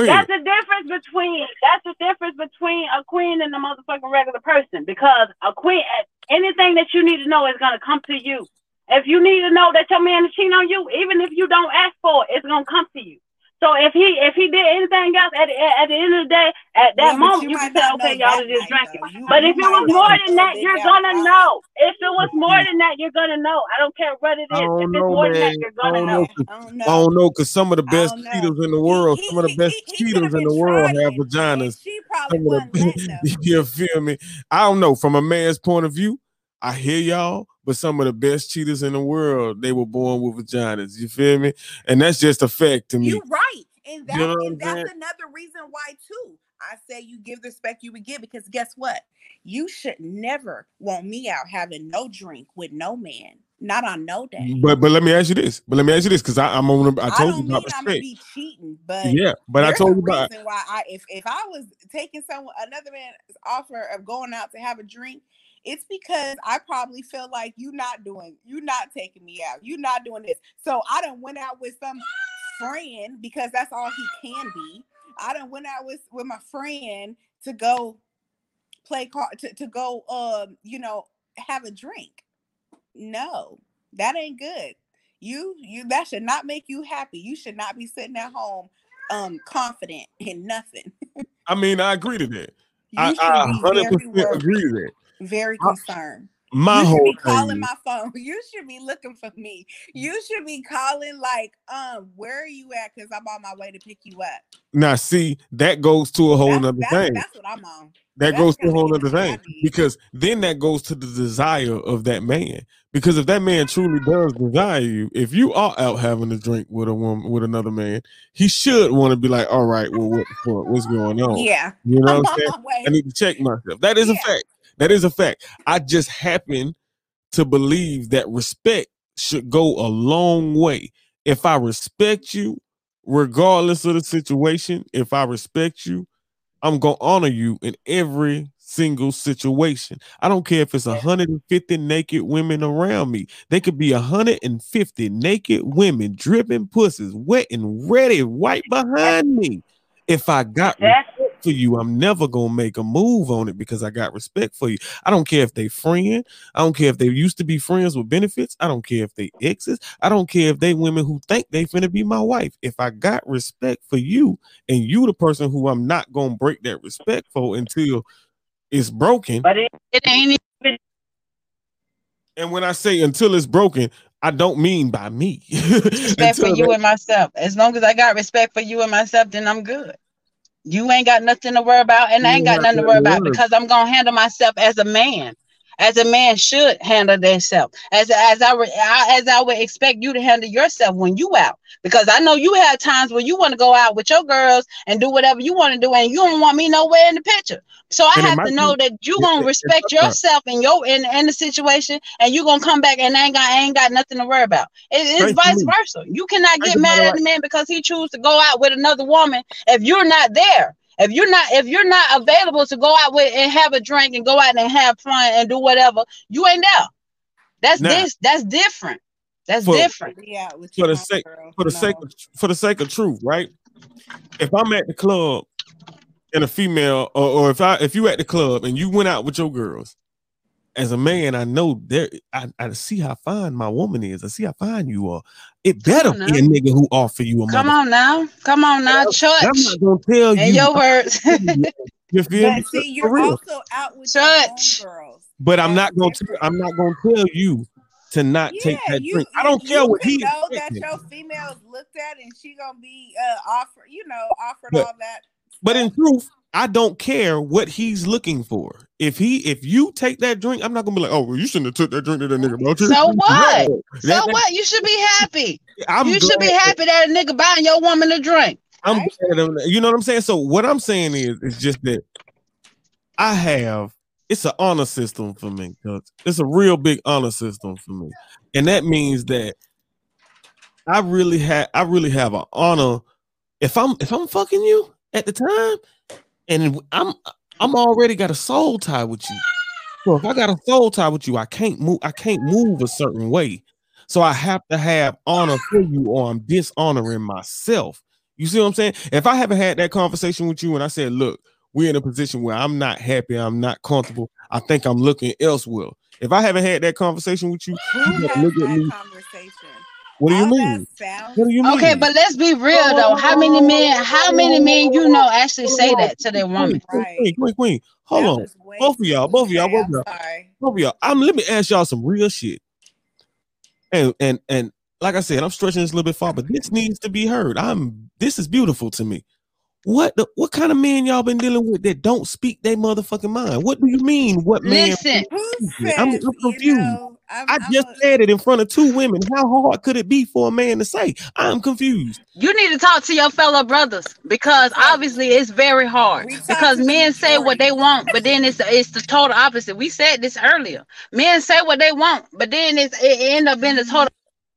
That's the difference between that's the difference between a queen and a motherfucking regular person. Because a queen, anything that you need to know is gonna come to you. If you need to know that your man is cheating on you, even if you don't ask for it, it's gonna come to you. So if he if he did anything else at, at, at the end of the day, at that Yeah, moment you you, can say, not okay, y'all that are just night, drinking. You- But you if it was more than that, you're gonna the know. If it was more mm-hmm. than that, you're gonna know. I don't care what it is. I don't If it's know, more than that, you're gonna don't know. know. I don't know. I don't know because some of the best don't know. cheaters in the world, he- some of the best he- he cheaters could've in the been world have vaginas. and she probably Some of wasn't letting the, [laughs] you feel me? I don't know. From a man's point of view, I hear y'all, but some of the best cheaters in the world, they were born with vaginas. You feel me? And that's just a fact to me. You're right, and that You know and that's saying? another reason why too. I say you give the respect you would give because guess what? You should never want me out having no drink with no man, not on no day. But but let me ask you this. But let me ask you this because I'm on. I I, told don't you mean about I'm gonna be cheating, but Yeah, but I told you about. why I if if I was taking someone another man's offer of going out to have a drink, it's because I probably feel like you're not doing you're not taking me out, you're not doing this. So I done went out with some friend because that's all he can be. I done went out with with my friend to go play car to, to go um you know have a drink. No, that ain't good. You you that should not make you happy. You should not be sitting at home um confident in nothing. I mean, I agree to that. You I, I 100% agree to that. Very concerned. My you should whole be calling is- my phone. [laughs] You should be looking for me. You should be calling like, um, where are you at? Because I'm on my way to pick you up. Now, see, that goes to a whole That's, that's, thing. that's what I'm on. that that's goes to a whole other thing because then that goes to the desire of that man. Because if that man truly does desire you, if you are out having a drink with a woman with another man, he should want to be like, all right, well, what? What's going on? Yeah, You know I'm what I'm saying? I need to check myself. That is a fact. That is a fact. I just happen to believe that respect should go a long way. If I respect you, regardless of the situation, if I respect you, I'm gonna honor you in every single situation. I don't care if it's 150 naked women around me. They could be 150 naked women dripping pussies, wet and ready, right behind me. If I got respect for you, I'm never gonna make a move on it because I got respect for you. I don't care if they friend. I don't care if they used to be friends with benefits. I don't care if they exes. I don't care if they women who think they finna be my wife. If I got respect for you and you the person who I'm not gonna break that respect for until it's broken. but it, It ain't And when I say until it's broken, I don't mean by me. [laughs] respect for you and myself. As long as I got respect for you and myself, then I'm good. You ain't got nothing to worry about, and I ain't got nothing to worry about because I'm gonna handle myself as a man, as a man should handle themselves, as as I, I as I would expect you to handle yourself when you out. Because I know you have times where you want to go out with your girls and do whatever you want to do, and you don't want me nowhere in the picture. So I And have to know that you Yeah, gonna respect yourself and your in, in the situation, and you're gonna come back and ain't got ain't got nothing to worry about. It- it's Thank vice you. versa. You cannot get mad at the man because he chooses to go out with another woman if you're not there. If you're not if you're not available to go out with and have a drink and go out and have fun and do whatever, you ain't there. That's Nah. this. That's different. That's For- different. Yeah, For the sake- homegirl. for the No. sake of for the sake of truth, right? If I'm at the club and a female, or, or if I if you at the club and you went out with your girls, as a man, I know there I, I see how fine my woman is. I see how fine you are. It better be a nigga who offer you a Come mother. on now. Come on now, church. I'm not gonna tell In you. your words. you [laughs] feel me? See, you're real. also out with Church. your homegirls. But I'm not gonna. different. i I'm not gonna tell you to not take that you, drink. I don't care what he know that your female is looked at and she gonna be uh offer, you know, offered But- all that. But in truth, I don't care what he's looking for. If he, if you take that drink, I'm not gonna be like, oh, well, you shouldn't have took that drink to that nigga. bro." So [laughs] what? No. so That- what? You should be happy. [laughs] I'm you should be happy that a nigga buying your woman a drink. I'm Right. you know what I'm saying. So what I'm saying is, is just that I have. It's an honor system for me. It's a real big honor system for me, and that means that I really have. I really have an honor. If I'm if I'm fucking you at the time, and I'm I'm already got a soul tie with you. So if I got a soul tie with you, I can't move. I can't move a certain way. So I have to have honor for you, or I'm dishonoring myself. You see what I'm saying? If I haven't had that conversation with you and I said, look, we're in a position where I'm not happy, I'm not comfortable, I think I'm looking elsewhere. If I haven't had that conversation with you, you look at me. Conversation? What do you oh, mean? What do you mean? Okay, but let's be real though. How many men? How many men you know actually say that to their woman? Queen, Right. queen, queen, queen. Hold on. Both of y'all, both of y'all, both of I'm y'all. Both of y'all. I'm let me ask y'all some real shit. And and and like I said, I'm stretching this a little bit far, but this needs to be heard. I'm this is beautiful to me. What the what kind of men y'all been dealing with that don't speak their motherfucking mind? What do you mean? What man? Listen, Who Yeah, says, I'm- I'm you confused. know, I'm, I I'm just said it in front of two women. How hard could it be for a man to say? I'm confused. you need to talk to your fellow brothers because obviously it's very hard. Because men say what they want, but then it's it's the total opposite. We said this earlier. Men say what they want, but then it's it end up being the total.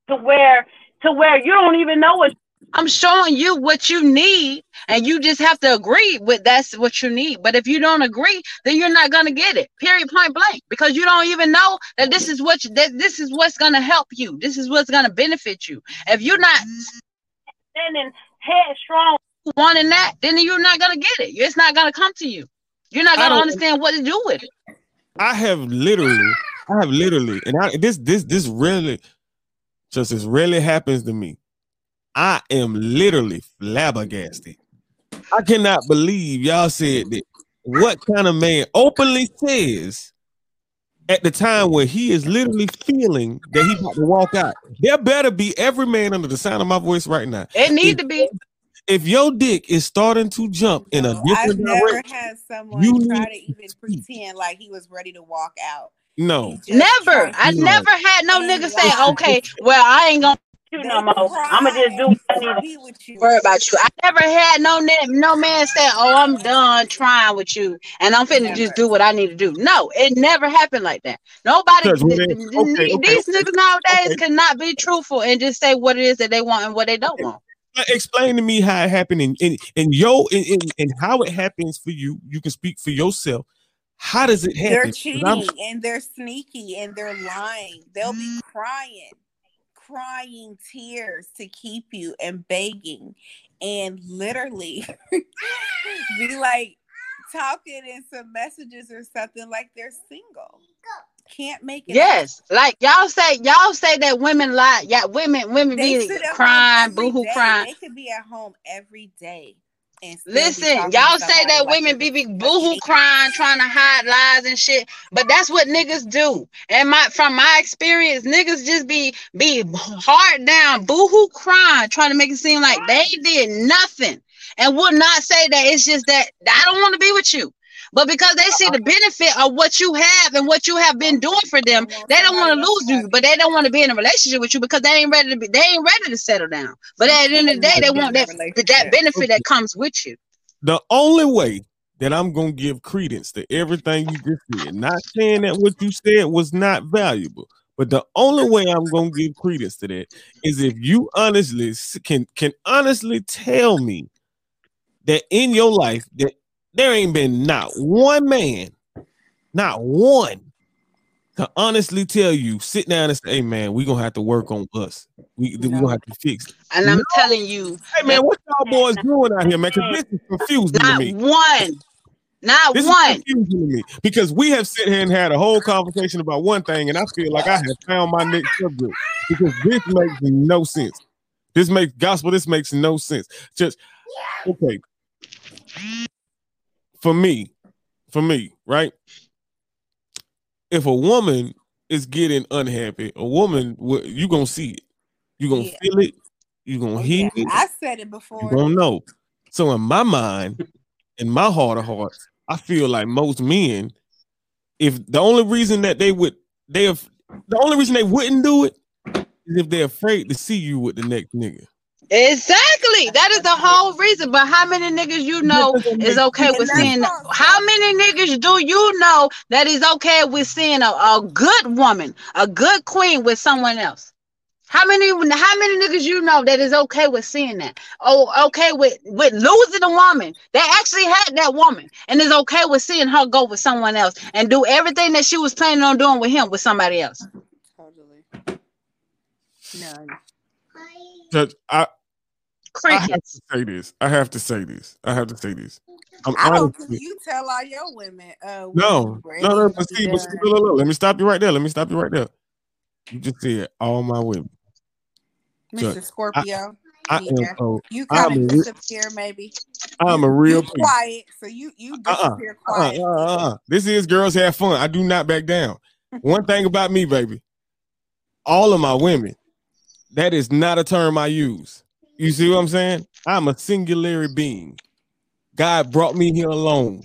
to where to where you don't even know what I'm showing you what you need, and you just have to agree with that's what you need. But if you don't agree, then you're not gonna get it. Period, point blank. Because you don't even know that this is what you, that this is what's gonna help you. This is what's gonna benefit you. If you're not standing headstrong. wanting that, then you're not gonna get it. It's not gonna come to you. You're not gonna understand what to do with it. I have literally, I have literally, and I this this this really, just this really happens to me. I am literally flabbergasted. I cannot believe y'all said that. What kind of man openly says at the time where he is literally feeling that he's about to walk out? There better be every man under the sound of my voice right now. It need to be. If your dick is starting to jump in a No, I've different never direction, had someone You try need to even pretend like he was ready to walk out. no. Never. I No. never had no nigga say, okay, well, I ain't gonna You They no more. I'ma just do what I need to be with you. worry about you. I never had no no man say, "Oh, I'm done trying with you, and I'm finna just do what I need to do." No, it never happened like that. Nobody, th- th- okay, th- okay, these okay, niggas nowadays okay. cannot be truthful and just say what it is that they want and what they don't want. explain to me how it happened and and, and yo and, and, and how it happens for you you can speak for yourself how does it happen They're cheating and they're sneaky and they're lying. They'll be Mm. crying, crying tears to keep you and begging and literally [laughs] be like talking in some messages or something like they're single. Can't make it. out. Yes, like y'all say, y'all say that women lie. Yeah, women, women They be sit at home crying, every boohoo crying. They could be at home every day and still be Listen, y'all say that like women be, be boohoo crying, trying to hide lies and shit. But that's what niggas do. And my from my experience, niggas just be be hard down, boohoo crying, trying to make it seem like they did nothing, and would not say that it's just that I don't want to be with you. But because they see the benefit of what you have and what you have been doing for them, they don't want to lose you, but they don't want to be in a relationship with you because they ain't ready to be. They ain't ready to settle down. But at the end of the day, they want that that benefit that comes with you. the only way that I'm gonna give credence to everything you just said, not saying that what you said was not valuable, but the only way I'm gonna give credence to that is if you honestly can can honestly tell me that in your life that there ain't been not one man, not one, to honestly tell you, sit down and say, "Hey man, we gonna have to work on us. We we gonna have to fix." it." And I'm telling you, Hey man, what y'all boys doing out here, man? Because this is confusing to not me. one, not This is one. confusing to me because we have sit here and had a whole conversation about one thing, and I feel like I have found my next subject because this makes no sense. This makes gospel. This makes no sense. Just okay. For me, for me, right? If a woman is getting unhappy, a woman, you gonna see it. You gonna Yeah. feel it. You gonna Oh, hear yeah. it. I said it before. You don't know. So in my mind, in my heart of hearts, I feel like most men, if the only reason that they would they have the only reason they wouldn't do it is if they're afraid to see you with the next nigga. Exactly. That is the whole reason. But how many niggas you know is okay with seeing? How many niggas do you know that is okay with seeing a, a good woman, a good queen with someone else? How many? How many niggas you know that is okay with seeing that? Oh, okay with with losing a woman. They actually had that woman and is okay with seeing her go with someone else and do everything that she was planning on doing with him with somebody else. Totally. None. Judge, I, I have to say this. I have to say this. I have to say this. I'm I don't honestly you tell all your women. Uh, no, no, no. But see, but see, look, look, look, let me stop you right there. Let me stop you right there. You just said all my women. Judge, Mr. Scorpio. I am yeah. a, You I'm kind a of re- disappear, maybe. I'm a real you piece. quiet, so you you Uh-uh, disappear Uh-uh, uh, uh. This is girls have fun. I do not back down. One thing about me, baby, all of my women, that is not a term I use. You see what I'm saying? I'm a singular being. God brought me here alone.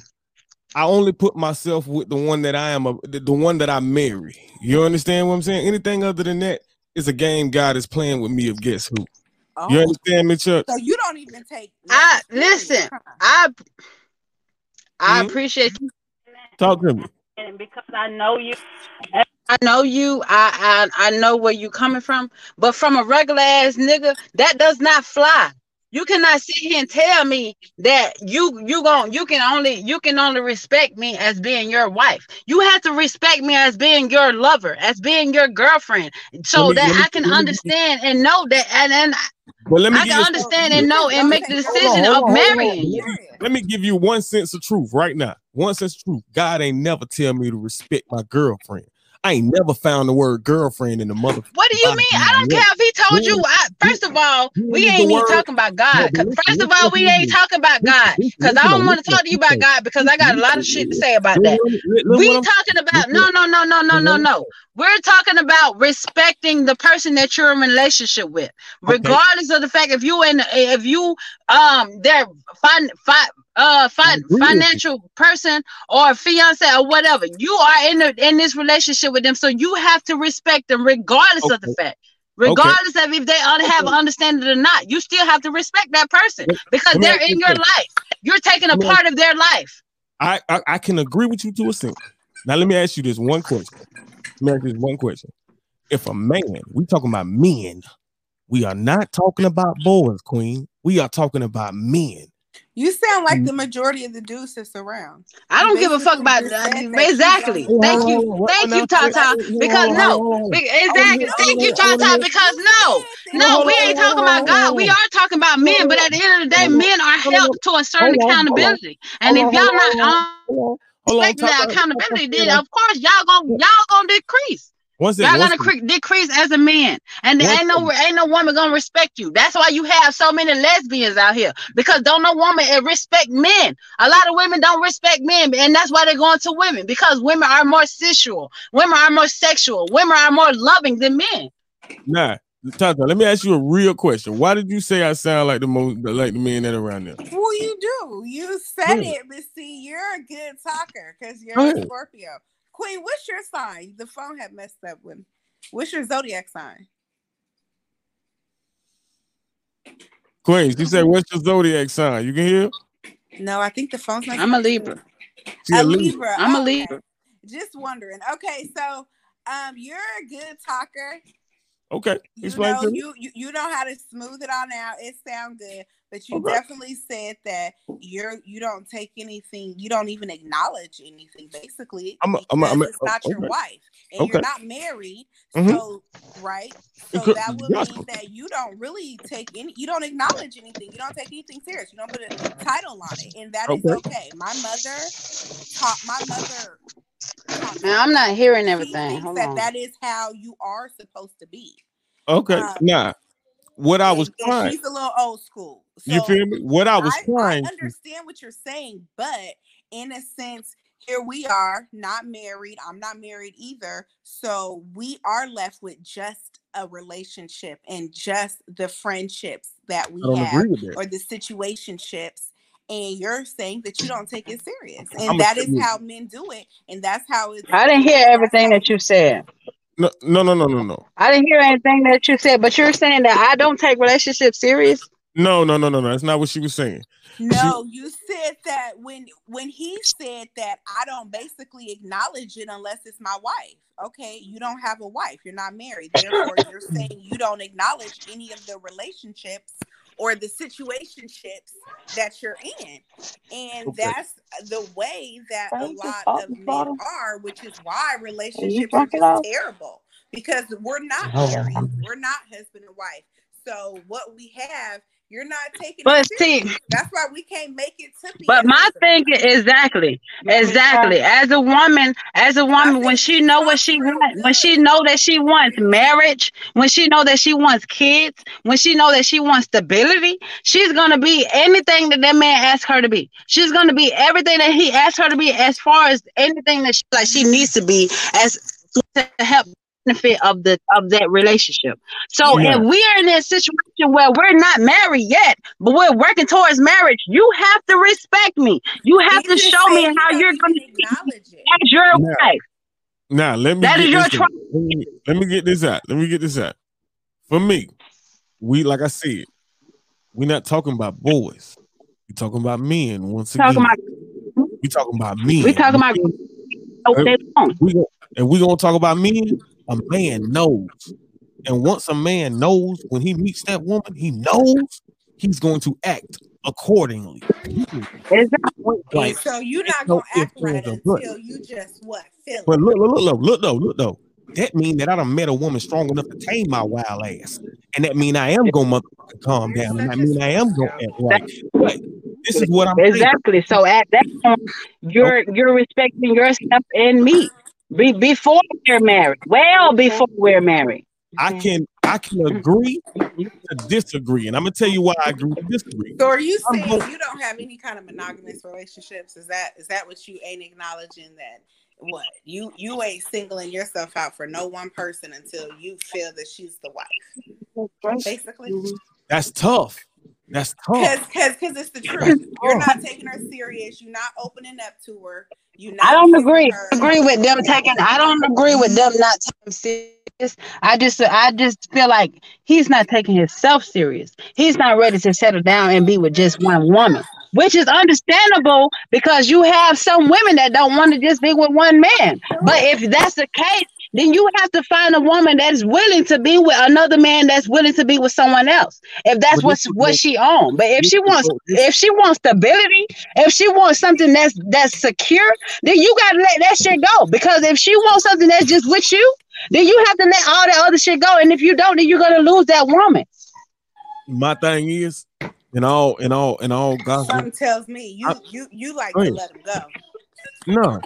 I only put myself with the one that I am, a, the, the one that I marry. You understand what I'm saying? Anything other than that is a game God is playing with me of guess who. Oh, You understand me, Chuck? so you don't even take. I listen. huh? I I Mhm. appreciate you. Talk to me. And because I know you, I know you. I, I I know where you coming from. But from a regular ass nigga, that does not fly. You cannot sit here and tell me that you you gon' you can only you can only respect me as being your wife. You have to respect me as being your lover, as being your girlfriend, so me- that me- I can let me- understand and know that and and But let me I can understand and know and make the decision Hold on, of hold on, hold on. marrying you. Let me give you one sense of truth right now. One sense of truth. God ain't never tell me to respect my girlfriend. I ain't never found the word girlfriend in the mother. What do you mean? I don't care if he told you. I, first of all, we ain't even talking about God. No, but 'Cause listen, First of all, we ain't talking about God because I don't want to talk to you about. God because I got a lot of shit to say about that. We talking about no, no, no, no, no, no, no. We're talking about respecting the person that you're in relationship with, regardless of the fact if you in if you um their fin, fi, uh fi, agree with you. financial person or fiance or whatever. You are in the in this relationship with them, so you have to respect them regardless of the fact. Regardless of if they have an understanding or not, you still have to respect that person because they're in your life. You're taking a part of their life. I, I I can agree with you to a sense. Now let me ask you this one question. Let me ask you this one question. If a man, we talking about men, we are not talking about boys, Queen. We are talking about men. You sound like Mm. the majority of the dudes that's around. I don't give a fuck about just said that exactly. Thank you, hold on, hold thank you, Tata. Because no, hold on. be- I wanna exactly. Thank you, hear- I wanna Tata. Because no, no, we ain't talking about God. We are talking about men. But at the end of the day, men are held to a certain Hold on, hold on. accountability. And if y'all not um, on, hold on. that accountability, then of course y'all gonna y'all gonna decrease. Once Y'all gonna cre- decrease as a man, and there ain't no ain't no woman gonna respect you. That's why you have so many lesbians out here because don't no woman eh, respect men. A lot of women don't respect men, and that's why they're going to women because women are more sensual, women are more sexual, women are more loving than men. nah, Tata, let me ask you a real question. Why did you say I sound like the most like the men that around there? Well, you do. You said Yeah. it, but see, you're a good talker because you're Go a. Scorpio. Queen, what's your sign? The phone had messed up with. What's your zodiac sign? Queen, she said, "What's your zodiac sign?" You can hear? No, I think the phone's not. I'm a Libra. She A a Libra. Libra. I'm a okay. Libra. Just wondering. Okay, so um, you're a good talker. Okay, You know, to me. you, you you know how to smooth it on out. It sound good, but you Okay. definitely said that you're you don't take anything. You don't even acknowledge anything, basically. I'm a- I'm a- I'm a- it's not your wife, and Okay. you're not married. Mhm. So right, so that would mean that you don't really take any. You don't acknowledge anything. You don't take anything serious. You don't put a title on it, and that is Okay. okay. My mother taught my mother. Taught me Man, I'm not hearing everything. thinks Hold that on. that is how you are supposed to be. Okay, um, nah. What I was and, and trying, she's a little old school. you feel me? What I was I, I trying, to- understand what you're saying, but in a sense, here we are, not married. I'm not married either. So we are left with just a relationship and just the friendships that we have that. or the situationships. And you're saying that you don't take it serious. And I'ma that tell is you- how men do it. And that's how it's I didn't hear everything that you said. No, no, no, no, no, no, I didn't hear anything that you said, but you're saying that I don't take relationships serious. no, no, no, no, no. That's not what she was saying. No, you said that when when he said that I don't basically acknowledge it unless it's my wife. Okay, you don't have a wife, you're not married. Therefore, you're saying you don't acknowledge any of the relationships or the situationships that you're in. And Okay. that's the way that a lot of men are, which is why relationships are just terrible because we're not married, we're not husband and wife. So what we have, you're not taking But it see- serious. That's why we can't make it to be. But my thing thing exactly, exactly. As a woman, as a woman, when she know what she wants, when she know that she wants marriage, when she know that she wants kids, when she know that she wants stability, she's gonna be anything that that man asks her to be. She's gonna be everything that he asks her to be, as far as anything that she like she needs to be, as to help benefit of the of that relationship. So Yeah. if we are in that situation where we're not married yet, but we're working towards marriage, you have to respect me. You have to show me how you're going to acknowledge it. as your Yeah. wife. Now let me That get your this out. Let me, let me get this out. Let me get this out. For me, we like I said, we're not talking about boys. We're talking about men once again. Talking about we talking about men. we talking about what they we go, and we gonna talk about men. A man knows, and once a man knows when he meets that woman, he knows he's going to act accordingly. Exactly. Like, so you're not gonna act right ands, or buts. until you just what feel. But look, look, look, look, look though, look though. That mean that I done met a woman strong enough to tame my wild ass, and that mean I am gonna motherfucking calm down, and that mean I am gonna act right. But this is what I'm saying. Exactly. So at that point, you're you're respecting yourself and me. Be, before we're married. Well before we're married. I can I can agree to disagree, and I'm gonna tell you why I agree to disagree. So are you I'm saying hope- you don't have any kind of monogamous relationships? Is that is that what you ain't acknowledging that what you you ain't singling yourself out for no one person until you feel that she's the wife, basically? That's tough. That's tough. Because because because it's the truth. You're not taking her serious. You're not opening up to her. You not I don't agree. her- agree with them taking I don't agree with them not taking serious. I just I just feel like he's not taking himself serious. He's not ready to settle down and be with just one woman. Which is understandable because you have some women that don't want to just be with one man. But if that's the case, then you have to find a woman that's willing to be with another man that's willing to be with someone else. If that's But what's what what- she on. But if she wants if she wants stability, if she wants something that's that's secure, then you gotta let that shit go. Because if she wants something that's just with you, then you have to let all that other shit go. And if you don't, then you're gonna lose that woman. My thing is, in all, in all, in all gospel, Something tells me you I- you you like Go to let him go. no,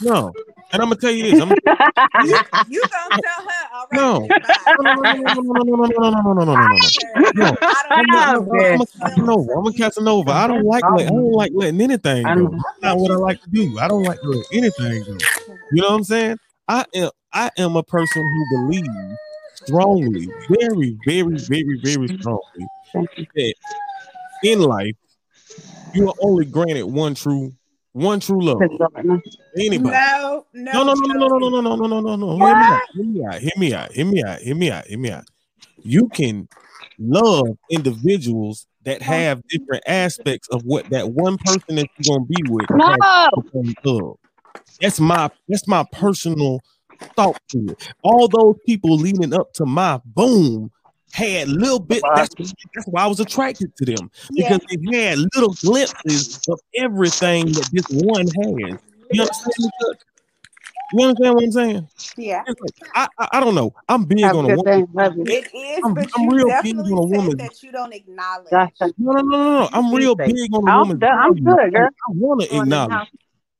no. And I'm gonna tell you this. I'm You, you gonna tell her, all right? No. no, no, no, no, no, no, no, no, no, no, no, no, no, no. No. I I'm, don't know. not, I'm, a Casanova. I'm a Casanova. I don't like let, I don't like letting anything go. That's not what I like to do. I don't like to let anything go. You know what I'm saying? I am I am a person who believes strongly, very, very, very, very strongly that in life you are only granted one true one true love. Anybody. No, no, No, no, no, no, no, no, no, no, no, no, no. Hear me out. Hear me out. Hear me out. Hear me out. Hear me out. Hear me out. You can love individuals that have different aspects of what that one person that you're gonna be with. No. has different love. That's my that's my personal thought to it. All those people leading up to my boom had little bit. That's, that's why I was attracted to them Yeah. because they had little glimpses of everything that this one has. You understand? me, Chuck? You understand what I'm saying? Yeah, like, I, I I don't know. I'm big Have on a woman. day. It is, I'm- but I'm you real big definitely on a woman. that you don't acknowledge. No, no, no, no, no. I'm real big on a I'm woman's I'm good, girl. I want to Going in acknowledge.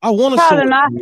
I want to show. Probably not.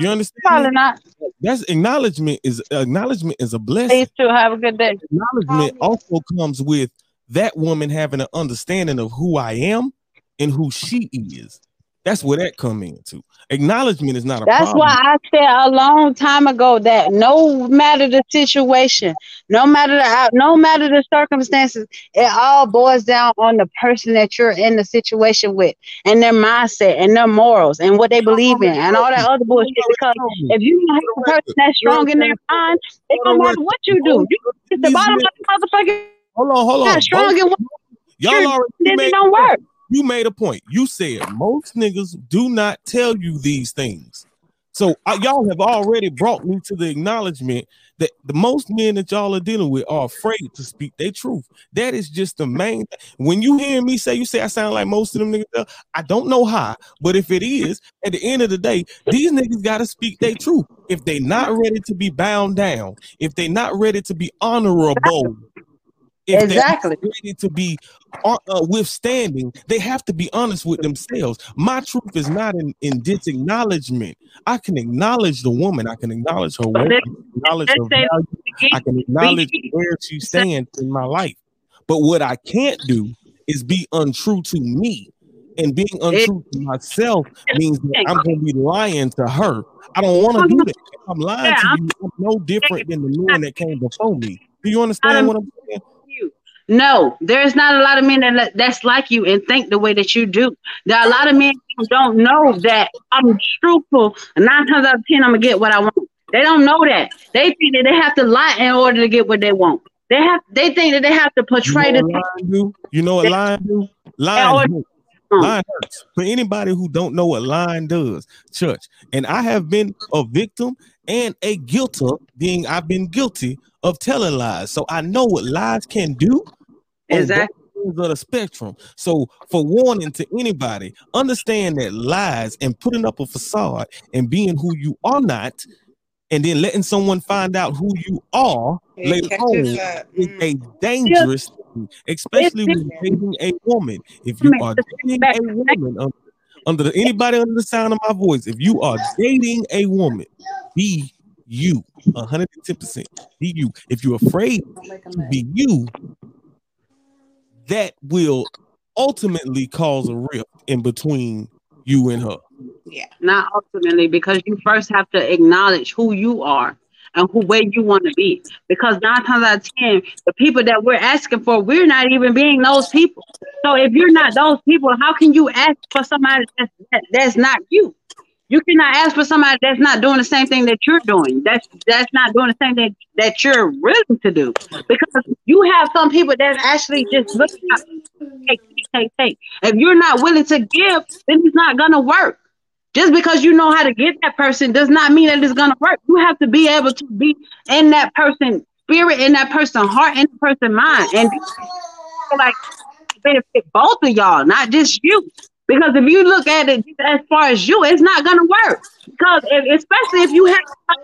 You understand? Probably not. That's acknowledgement is acknowledgement is a blessing. Please too. Have a good day. Acknowledgement also comes with that woman having an understanding of who I am and who she is. That's where that come into. Acknowledgement is not a That's problem. why I said a long time ago that no matter the situation, no matter the out- no matter the circumstances, it all boils down on the person that you're in the situation with and their mindset and their morals and what they believe in and all that other bullshit. Because if you don't have a person that's strong in their mind, it don't matter what you do. You at the bottom of the motherfucking Hold on, hold on. not strong in what Y'all already made, don't work. You made a point. You said most niggas do not tell you these things. So uh, y'all have already brought me to the acknowledgement that the most men that y'all are dealing with are afraid to speak their truth. That is just the main. When you hear me say, you say I sound like most of them niggas. I don't know how, but if it is, at the end of the day, these niggas got to speak their truth. If they not ready to be bound down, if they not ready to be honorable, if they Exactly. ready to be uh, uh, withstanding, they have to be honest with themselves. My truth is not in, in disacknowledgement. I can acknowledge the woman, I can acknowledge her weight, I can acknowledge her value, I can acknowledge where she stands in my life. But what I can't do is be untrue to me. And being untrue to myself means that I'm going to be lying to her. I don't want to do that. If I'm lying to you, I'm no different than the men that came before me. Do you understand what I'm saying? No, there's not a lot of men that that's like you and think the way that you do. There are a lot of men who don't know that I'm truthful. Nine times out of ten, I'm gonna get what I want. They don't know that. They think that they have to lie in order to get what they want. They have. They think that they have to You portray know the. do? You know what lying do? Lying hurts. Mm. Lying hurts. For anybody who don't know what lying does, church. And I have been a victim and a guilter, being I've been guilty of telling lies. So I know what lies can do. On both Exactly. ends Of the spectrum. So, for warning to anybody, understand that lies and putting up a facade and being who you are not, and then letting someone find out who you are It later on is Mm. a dangerous thing, especially when dating a woman. If you are dating a woman, um, under the, anybody under the sound of my voice, if you are dating a woman, be you 110%. Be you. If you're afraid to be you, that will ultimately cause a rift in between you and her. Yeah, not ultimately, because you first have to acknowledge who you are and who where you want to be. Because nine times out of ten, the people that we're asking for, we're not even being those people. So if you're not those people, how can you ask for somebody that's, that, that's not you? You cannot ask for somebody that's not doing the same thing that you're doing. That's that's not doing the same thing that you're willing to do. Because you have some people that actually just look at take, take, take. If you're not willing to give, then it's not gonna work. Just because you know how to get that person does not mean that it's gonna work. You have to be able to be in that person's spirit, in that person's heart, in that person's mind, and like benefit both of y'all, not just you. Because if you look at it as far as you, it's not gonna work. Because if, especially if you have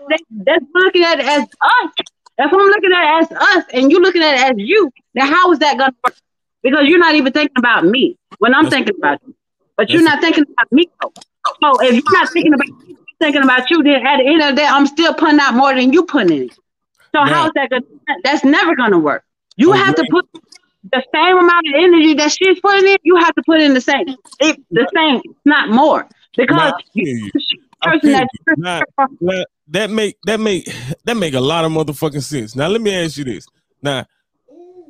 that, that's looking at it as us, if I'm looking at it as us and you looking at it as you, then how is that gonna work? Because you're not even thinking about me when I'm That's thinking about you, but you're not thinking about me. Though. So if you're not thinking about me, you're thinking about you, then at the end of the day, I'm still putting out more than you putting in. So Right. how's that gonna that's never gonna work. You Okay. have to put the same amount of energy that she's putting in, you have to put in the same. It, the same, not more. Because Nah, I feel you. Person that you. Nah, nah, that make that make that make a lot of motherfucking sense. Now let me ask you this. Now,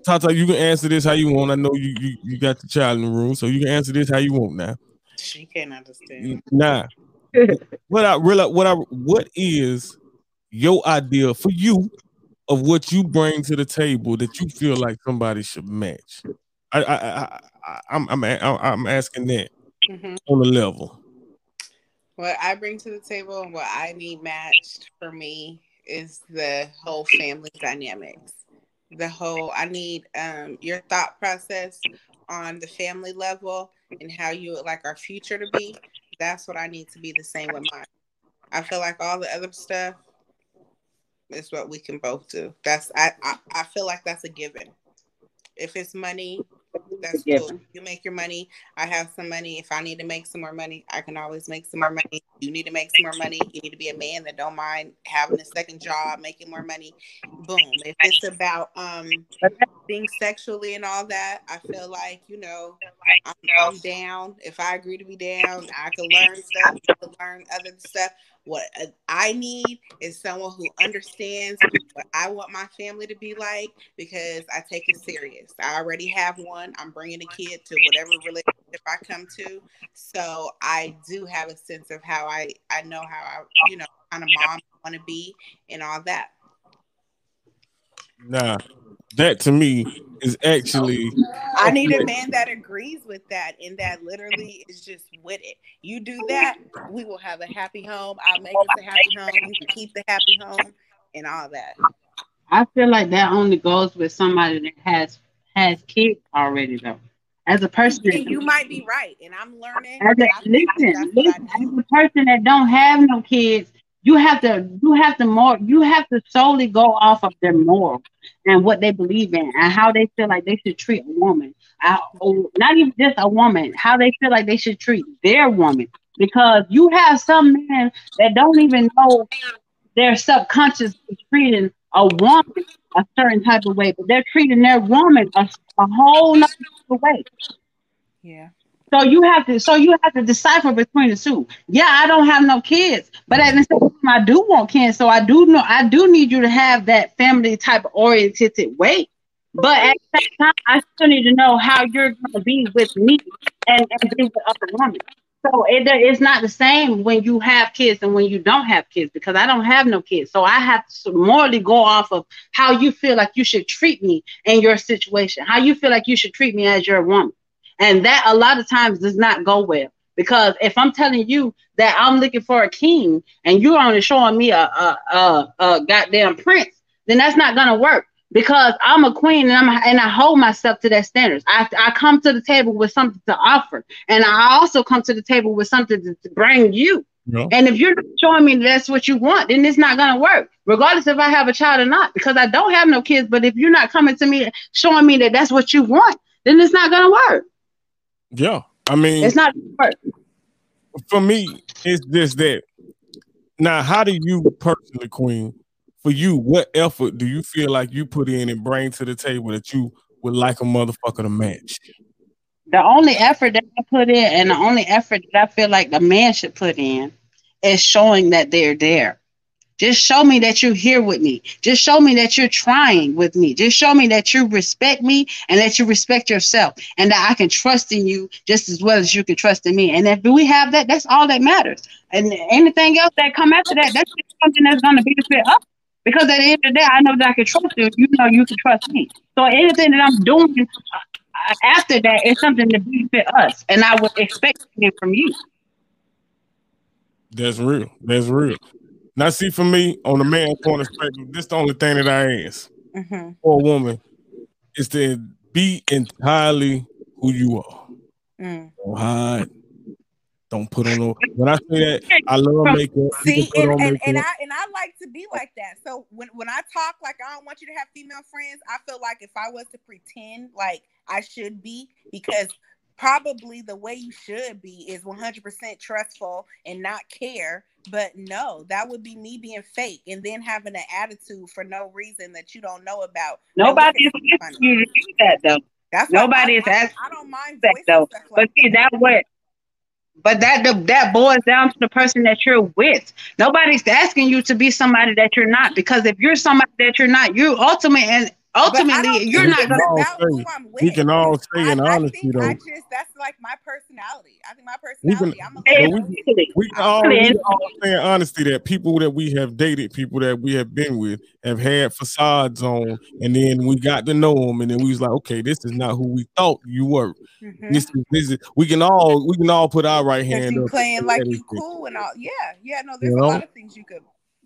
Tata, you can answer this how you want. I know you you, you got the child in the room, so you can answer this how you want now. She can't understand. Nah. [laughs] what I really what I what is your idea for you of what you bring to the table that you feel like somebody should match? I I, I, I I'm I'm I'm asking that Mhm. on the level. What I bring to the table and what I need matched for me is the whole family dynamics. The whole I need um your thought process on the family level and how you would like our future to be. That's what I need to be the same with mine. I feel like all the other stuff is what we can both do. That's I I, I feel like that's a given. If it's money, that's Yeah. cool. You make your money. I have some money. If I need to make some more money, I can always make some more money. You need to make some more money. You need to be a man that don't mind having a second job, making more money. Boom. If it's about um being sexually and all that, I feel like you know I'm, I'm down. If I agree to be down, I can learn stuff. I can learn other stuff. What uh, I need is someone who understands what I want my family to be like because I take it serious. I already have one. I'm bringing a kid to whatever relationship I come to, so I do have a sense of how I I know how I you know kind of mom I want to be and all that. Nah, that to me is actually I need a man that agrees with that and that literally is just with it. You do that, we will have a happy home. I'll make us a happy home. You can keep the happy home and all that. I feel like that only goes with somebody that has has kids already though. As a person that you might be right, and I'm learning. as and a, I think listen, that's what listen, as a person that don't have no kids, you have to you have to more you have to solely go off of their morals and what they believe in and how they feel like they should treat a woman. Uh, or not even just a woman, how they feel like they should treat their woman. Because you have some men that don't even know their subconscious is treating a woman a certain type of way, but they're treating their woman a, a whole nother way. Yeah. So you have to, so you have to decipher between the two. Yeah, I don't have no kids, but at the same time, I do want kids. So I do know, I do need you to have that family type oriented way. But at the same time, I still need to know how you're to be with me and, and be with other women. So it, it's not the same when you have kids and when you don't have kids because I don't have no kids. So I have to morally go off of how you feel like you should treat me in your situation, how you feel like you should treat me as your woman. And that a lot of times does not go well because if I'm telling you that I'm looking for a king and you're only showing me a, a, a, a goddamn prince, then that's not gonna work because I'm a queen and I'm and I hold myself to that standards. I, I come to the table with something to offer, and I also come to the table with something to, to bring you. No. And if you're showing me that's what you want, then it's not gonna work, regardless if I have a child or not, because I don't have no kids. But if you're not coming to me showing me that that's what you want, then it's not gonna work. Yeah. I mean, It's not for me, it's just that. Now, how do you personally, Queen? For you, what effort do you feel like you put in and bring to the table that you would like a motherfucker to match? The only effort that I put in, and the only effort that I feel like the man should put in, is showing that they're there. Just show me that you're here with me. Just show me that you're trying with me. Just show me that you respect me and that you respect yourself, and that I can trust in you just as well as you can trust in me. And if we have that, that's all that matters. And anything else that come after that, that's just something that's going to benefit us. Because at the end of the day, I know that I can trust you. You know you can trust me. So anything that I'm doing uh, after that is something to benefit us, and I would expect it from you. That's real. That's real. Now, see, for me, on the man point of perspective, this the only thing that I ask Mm-hmm. for a woman is to be entirely who you are. Mm. Don't hide. Don't put on no. When I say that, I love makeup. See, and, and, and. I and I like to be like that. So when when I talk like I don't want you to have female friends, I feel like if I was to pretend like I should be, because probably the way you should be is 100% trustful and not care but no that would be me being fake and then having an attitude for no reason that you don't know about Nobody is asking you to do that though. that's nobody is asking I don't mind that though. stuff But see that what but that the, that boils down to the person that you're with. Nobody's asking you to be somebody that you're not because if you're somebody that you're not, you ultimately and But I don't ultimately you're not can gonna all about who say, I'm we can all say in I honesty think though. I just that's like my personality. I think my We can, personality. I'm a but we, we can all, we can all say in honesty that people that we have dated, people that we have been with, have had facades on, and then we got to know them, and then we was like, okay, this is not who we thought you were. Mhm. This is this is. We can all we can all put our right hand you up. playing like you cool and all. Yeah, yeah. No, You there's a know, lot of things you could,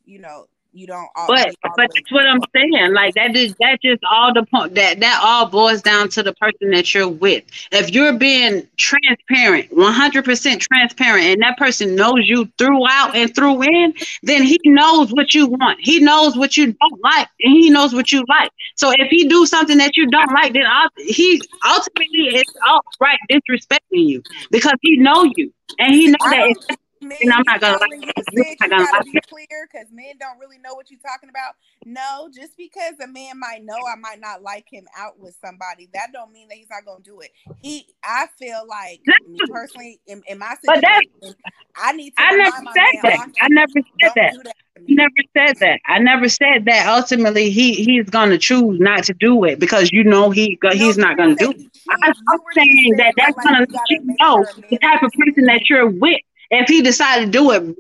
you know, you don't all but all but that's what I'm saying. Like that is that just all the point that that all boils down to the person that you're with. If you're being transparent, 100 percent transparent, and that person knows you throughout and through in, then he knows what you want. He knows what you don't like, and he knows what you like. So if he do something that you don't like, then he ultimately is outright disrespecting you because he know you and he know that. If, men, and I'm not gonna know, like when you it, you're not gonna be clear because men don't really know what you're talking about. No, just because a man might know I might not like him out with somebody, that don't mean that he's not gonna do it. He, I feel like me personally, in, in my situation, I need to I never said that. I never said that. that never said that. I never said that. Ultimately, he he's gonna choose not to do it because you know he go, No, he's not gonna do it. I, choose. I'm You were just saying that that's gonna let you know the type of person that you're with. If he decided to do it,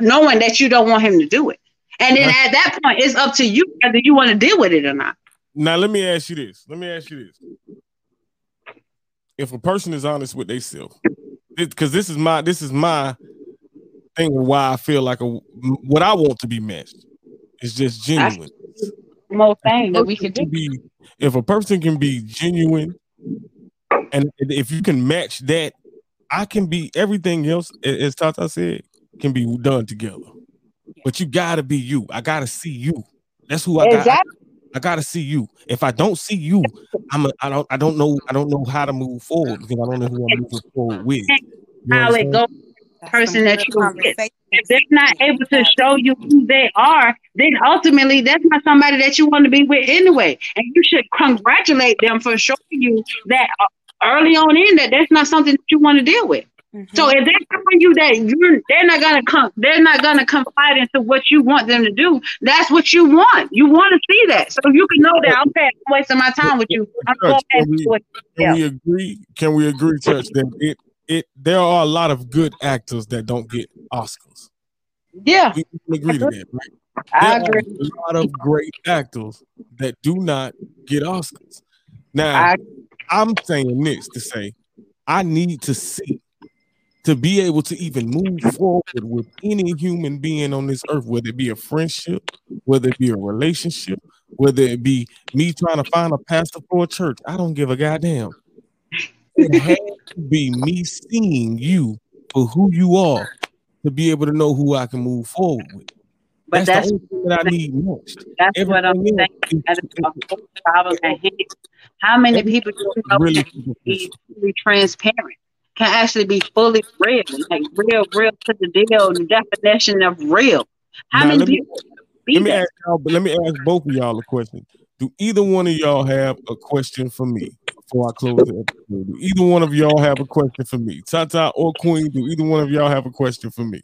knowing that you don't want him to do it, and then at that point, it's up to you whether you want to deal with it or not. now let me ask you this. Let me ask you this. If a person is honest with themselves, because this is my this is my thing why I feel like a what I want to be matched is just genuine. most thing that we could do. be if a person can be genuine and if you can match that, I can be everything else, as Tata said, can be done together. But you gotta be you. I gotta see you. That's who I got. I, I gotta see you. If I don't see you, I'm a, I don't I don't know I don't know how to move forward because I don't know who I'm moving forward with. You How it understand? goes. Person that you're with. conversations If they're not able to show you who they are, then ultimately that's not somebody that you want to be with anyway. And you should congratulate them for showing you that uh, early on in that that's not something that you want to deal with. So Mhm. if they're showing you that you're, they're not gonna come, they're not gonna confide into what you want them to do. That's what you want. You want to see that, so you can know that I'm wasting my time with you. I'm going Church, back can we what can else. we agree? Can we agree, Church, that it it there are a lot of good actors that don't get Oscars. Yeah, We can agree to that, right? I There are agree. a lot of great actors that do not get Oscars. Now, I I'm saying this to say I need to see to be able to even move forward with any human being on this earth, whether it be a friendship, whether it be a relationship, whether it be me trying to find a pastor for a church. I don't give a goddamn. It [laughs] had to be me seeing you for who you are to be able to know who I can move forward with. But That's, that's the only thing that I need most. that's what I'm Everything saying. That is a problem at hand. How many people do you know really can be fully transparent? Can actually be fully real, like real, real to the deal, the definition of real. How Now many let me people let me that? ask y'all, but let me ask both of y'all a question. Do either one of y'all have a question for me before I close the episode? Do either one of y'all have a question for me? Tata or Queen, do either one of y'all have a question for me?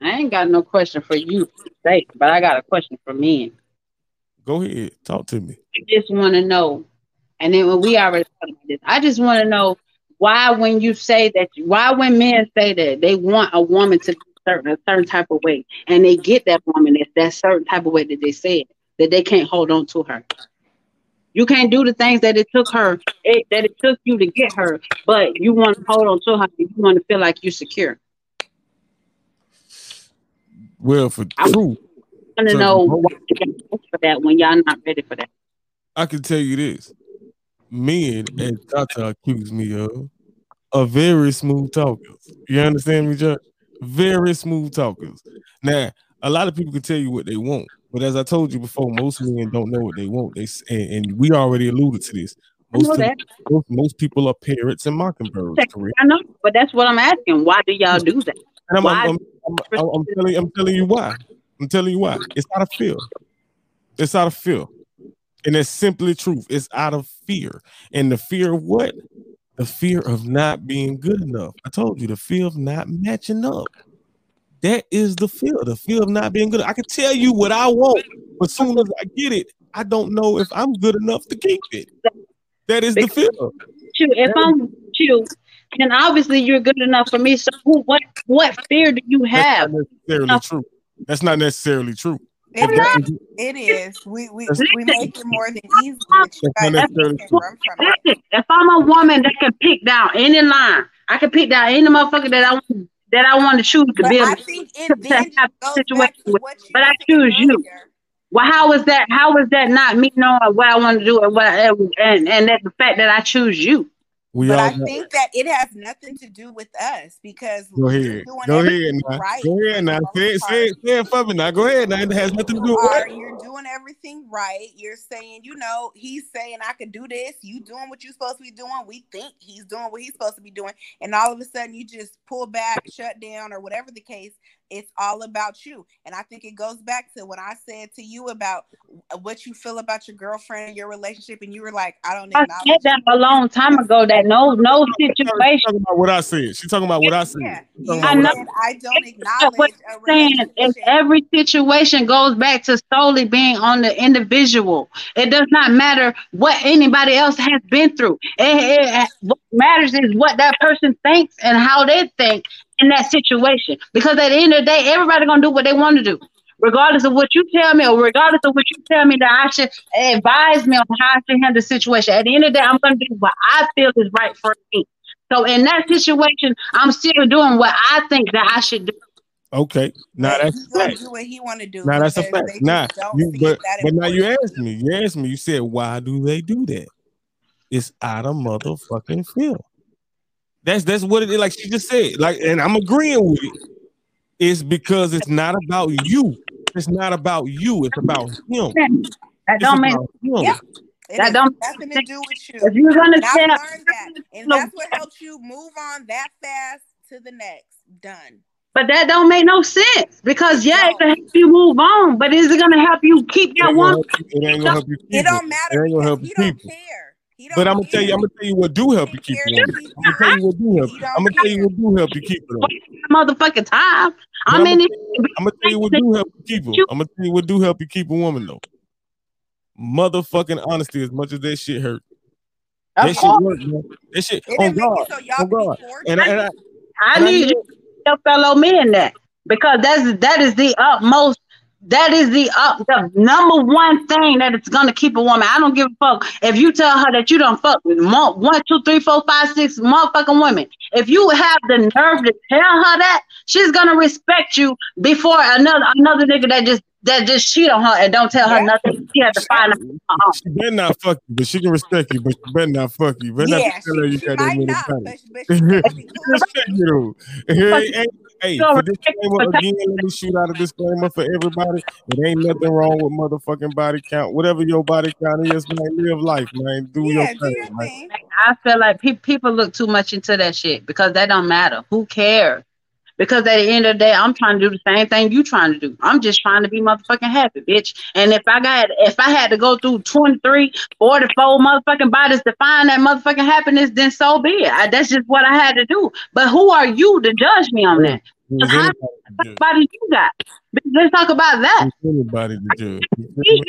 I ain't got no question for you, say, but I got a question for men. Go ahead, talk to me. I just want to know, and then when we already talked about this, I just want to know why when you say that, why when men say that they want a woman to be certain a certain type of way, and they get that woman that's that certain type of way that they said that they can't hold on to her. You can't do the things that it took her, it, that it took you to get her, but you want to hold on to her. You want to feel like you're secure. Well, for I want to know why you for that when y'all not ready for that. I can tell you this: men, as Tata accused me of, are very smooth talkers. You understand me, Judge? Very smooth talkers. Now, a lot of people can tell you what they want, but as I told you before, most men don't know what they want. They and, and we already alluded to this. Most, that. most, most people are parrots and mockingbirds. Correct? I know, but that's what I'm asking. Why do y'all do that? And I'm? I'm, I'm, I'm, telling I'm telling you why. I'm telling you why. It's out of fear. It's out of fear. And it's simply truth. It's out of fear. And the fear of what? The fear of not being good enough. I told you the fear of not matching up. That is the fear. The fear of not being good. I can tell you what I want, but soon as I get it, I don't know if I'm good enough to keep it. That is the fear. if I'm you, then obviously you're good enough for me. So who, what what fear do you have? That's not necessarily true. That's not necessarily true. It, If that it is. We we, we make it more than easy. But you That's guys not necessarily can true. run from it. Listen, if I'm a woman that can pick down any line, I can pick down any motherfucker that I want that I want to choose to But be. I a- think to it then have just goes situation with- but I said choose you. Well, how is that? How is that not me knowing what I want to do and what I, and and that the fact that I choose you? We But I got- think that it has nothing to do with us because Go ahead. doing Go ahead now. right. Go ahead now. Say it, say it, say it for me now. Go ahead now. It has nothing to do with are. You're doing everything right. You're saying, you know, he's saying I could do this. You doing what you're supposed to be doing. We think he's doing what he's supposed to be doing, and all of a sudden you just pull back, shut down, or whatever the case. It's all about you, and I think it goes back to what I said to you about what you feel about your girlfriend and your relationship, and you were like, I don't I said that a long time ago. That no no She's situation. talking about what I said. She's talking about what I said. Yeah, She's you talking I know. what said I don't acknowledge what a I'm saying is every situation goes back to solely being on the individual. It does not matter what anybody else has been through. It, it- what matters is what that person thinks and how they think in that situation. Because at the end of the day, everybody gonna do what they want to do. Regardless of what you tell me, or regardless of what you tell me that I should advise me on how I should handle the situation. At the end of the day, I'm gonna do what I feel is right for me. So in that situation, I'm still doing what I think that I should do. Okay. Now But that's he's a fact. do what he want to do. Now that's a fact. they Now you but but now you important. asked me. You asked me. You said why do they do that? It's out of motherfucking fear. That's that's what it is. Like she just said. Like, and I'm agreeing with it. It's because it's not about you. It's not about you. It's about him. That don't make about him. Yeah. It That don't- nothing to do with you. if you're gonna And I've tell learned that, and that's what helps you move on that fast to the next. Done. But that don't make no sense because yeah, it don't. can help you move on, but is it gonna help you keep that ain't, one? help it ain't gonna help you keep It it. don't It matter ain't gonna help you he keep don't it. care. He But I'm gonna tell you, I'm gonna tell you what do help you keep it on. I'm gonna tell you what do help. He I'm gonna tell you what do help you keep it on. Motherfucking time. I'm I'm in gonna, it. tell you, I'm gonna tell you what do help you keep her. I'm gonna tell you what do help you keep a woman though. Motherfucking honesty, as much as that shit hurt. That shit course, work, man. That shit It on didn't make God, it so y'all oh, on could God. And, I- and I, I need know- you to fellow men that because that's that is the utmost. That is the up the number one thing that it's gonna keep a woman. I don't give a fuck if you tell her that you don't fuck with mo- one, two, three, four, five, six motherfucking women. If you have the nerve to tell her that, she's gonna respect you before another another nigga that just that just cheat on her and don't tell her Yeah. nothing. She has to find out. Uh-uh. she better not fuck you, but she can respect you, but she better not fuck you. Better Yeah, not tell her you she got that many not, bodies. but, but she better [laughs] be cool. Respect you. Hey, hey, hey, So for disclaimer again, let me shoot out a disclaimer for everybody. It ain't nothing wrong with motherfucking body count. Whatever your body count is, man, live life, man. Do Yeah, your do thing, your man. I feel like pe- people look too much into that shit because that don't matter. Who cares? Because at the end of the day, I'm trying to do the same thing you trying to do. I'm just trying to be motherfucking happy, bitch. And if I got, if I had to go through 23, 44 motherfucking bodies to find that motherfucking happiness, then so be it. I, that's just what I had to do. But who are you to judge me on that? How- anybody to? Body you got? Let's talk about that. Anybody to judge? You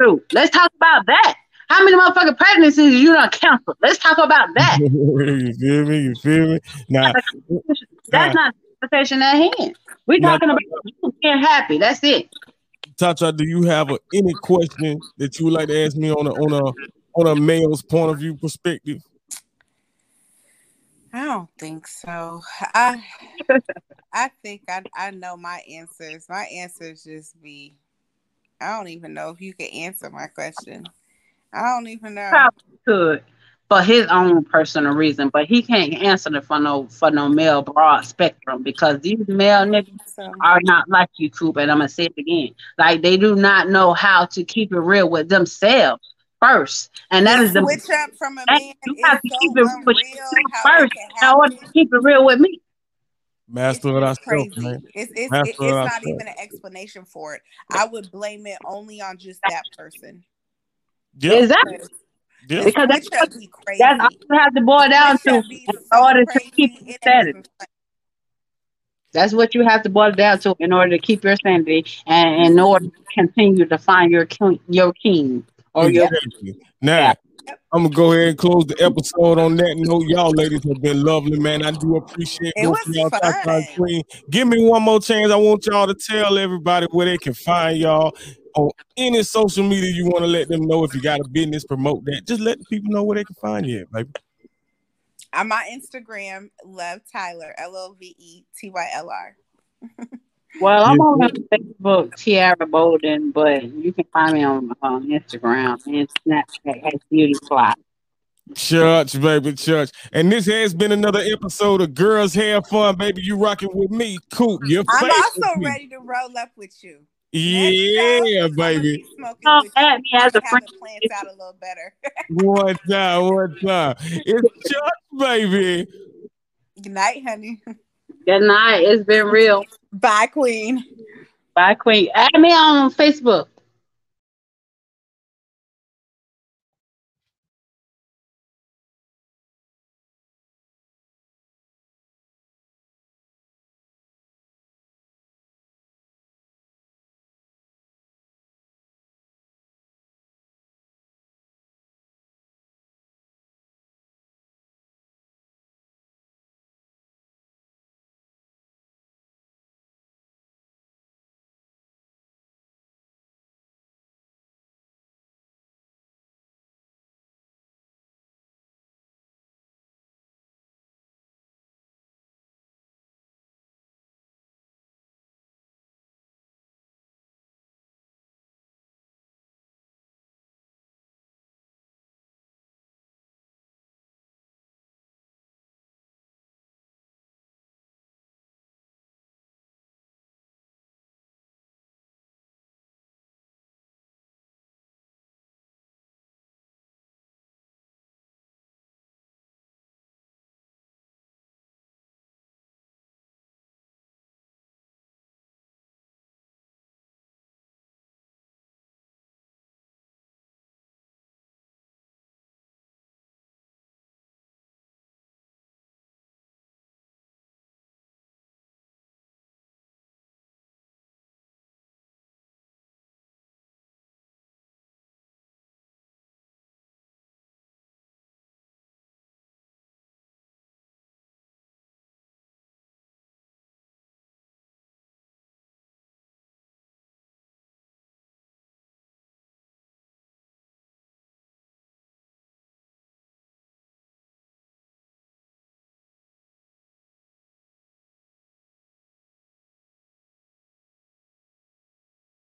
me? Let's talk about that. How many motherfucking pregnancies you don't canceled? Let's talk about that. [laughs] you feel me? You feel me? Now, That's not the conversation at hand. We're Now- talking about you being happy. That's it. Tata, do you have a, any question that you would like to ask me on a on a on a male's point of view perspective? I don't think so. I I think I I know my answers. My answers just be I don't even know if you can answer my question. I don't even know. Probably could for his own personal reason, but he can't answer it for no for no male broad spectrum because these male niggas So are not like you, Coop. And I'm gonna say it again. Like they do not know how to keep it real with themselves. First, and that is The is the switch up from a man you is have to so keep it with unreal you how first. it can in order to keep it real with me. Master of It's thyself, crazy. man. It's it's, Master it- it's not thyself. even an explanation for it. I would blame it only on just that person. Yeah, Exactly. yeah. Because that's switch be crazy. that's all you have to boil down to in so order to keep it your sanity. That's what you have to boil down to in order to keep your sanity and in order to continue to find your king, your king Oh, or your Exactly. Now, I'm gonna go ahead and close the episode on that note. Y'all ladies have been lovely, man. I do appreciate It both was y'all. Fun. Queen. Give me one more chance. I want y'all to tell everybody where they can find y'all on any social media you want to let them know. If you got a business, promote that. Just let the people know where they can find you, at, baby. I'm on Instagram, Love Tyler, L O V E T Y L R. [laughs] Well, I'm on Facebook, Tiara Bolden, but you can find me on, on Instagram and Snapchat as Beauty Plot. Church, baby, church. And this has been another episode of Girls Have Fun, baby. You rocking with me, Coop. Your I'm also ready to roll up with you. Yeah, Next show, I'ma baby. be smoking Oh, with add me as a friend. it planned out a little better. One time, one time. It's church, baby. [laughs] Good night, honey. [laughs] Good night. It's been real. Bye, Queen. Bye, Queen. Add me on Facebook.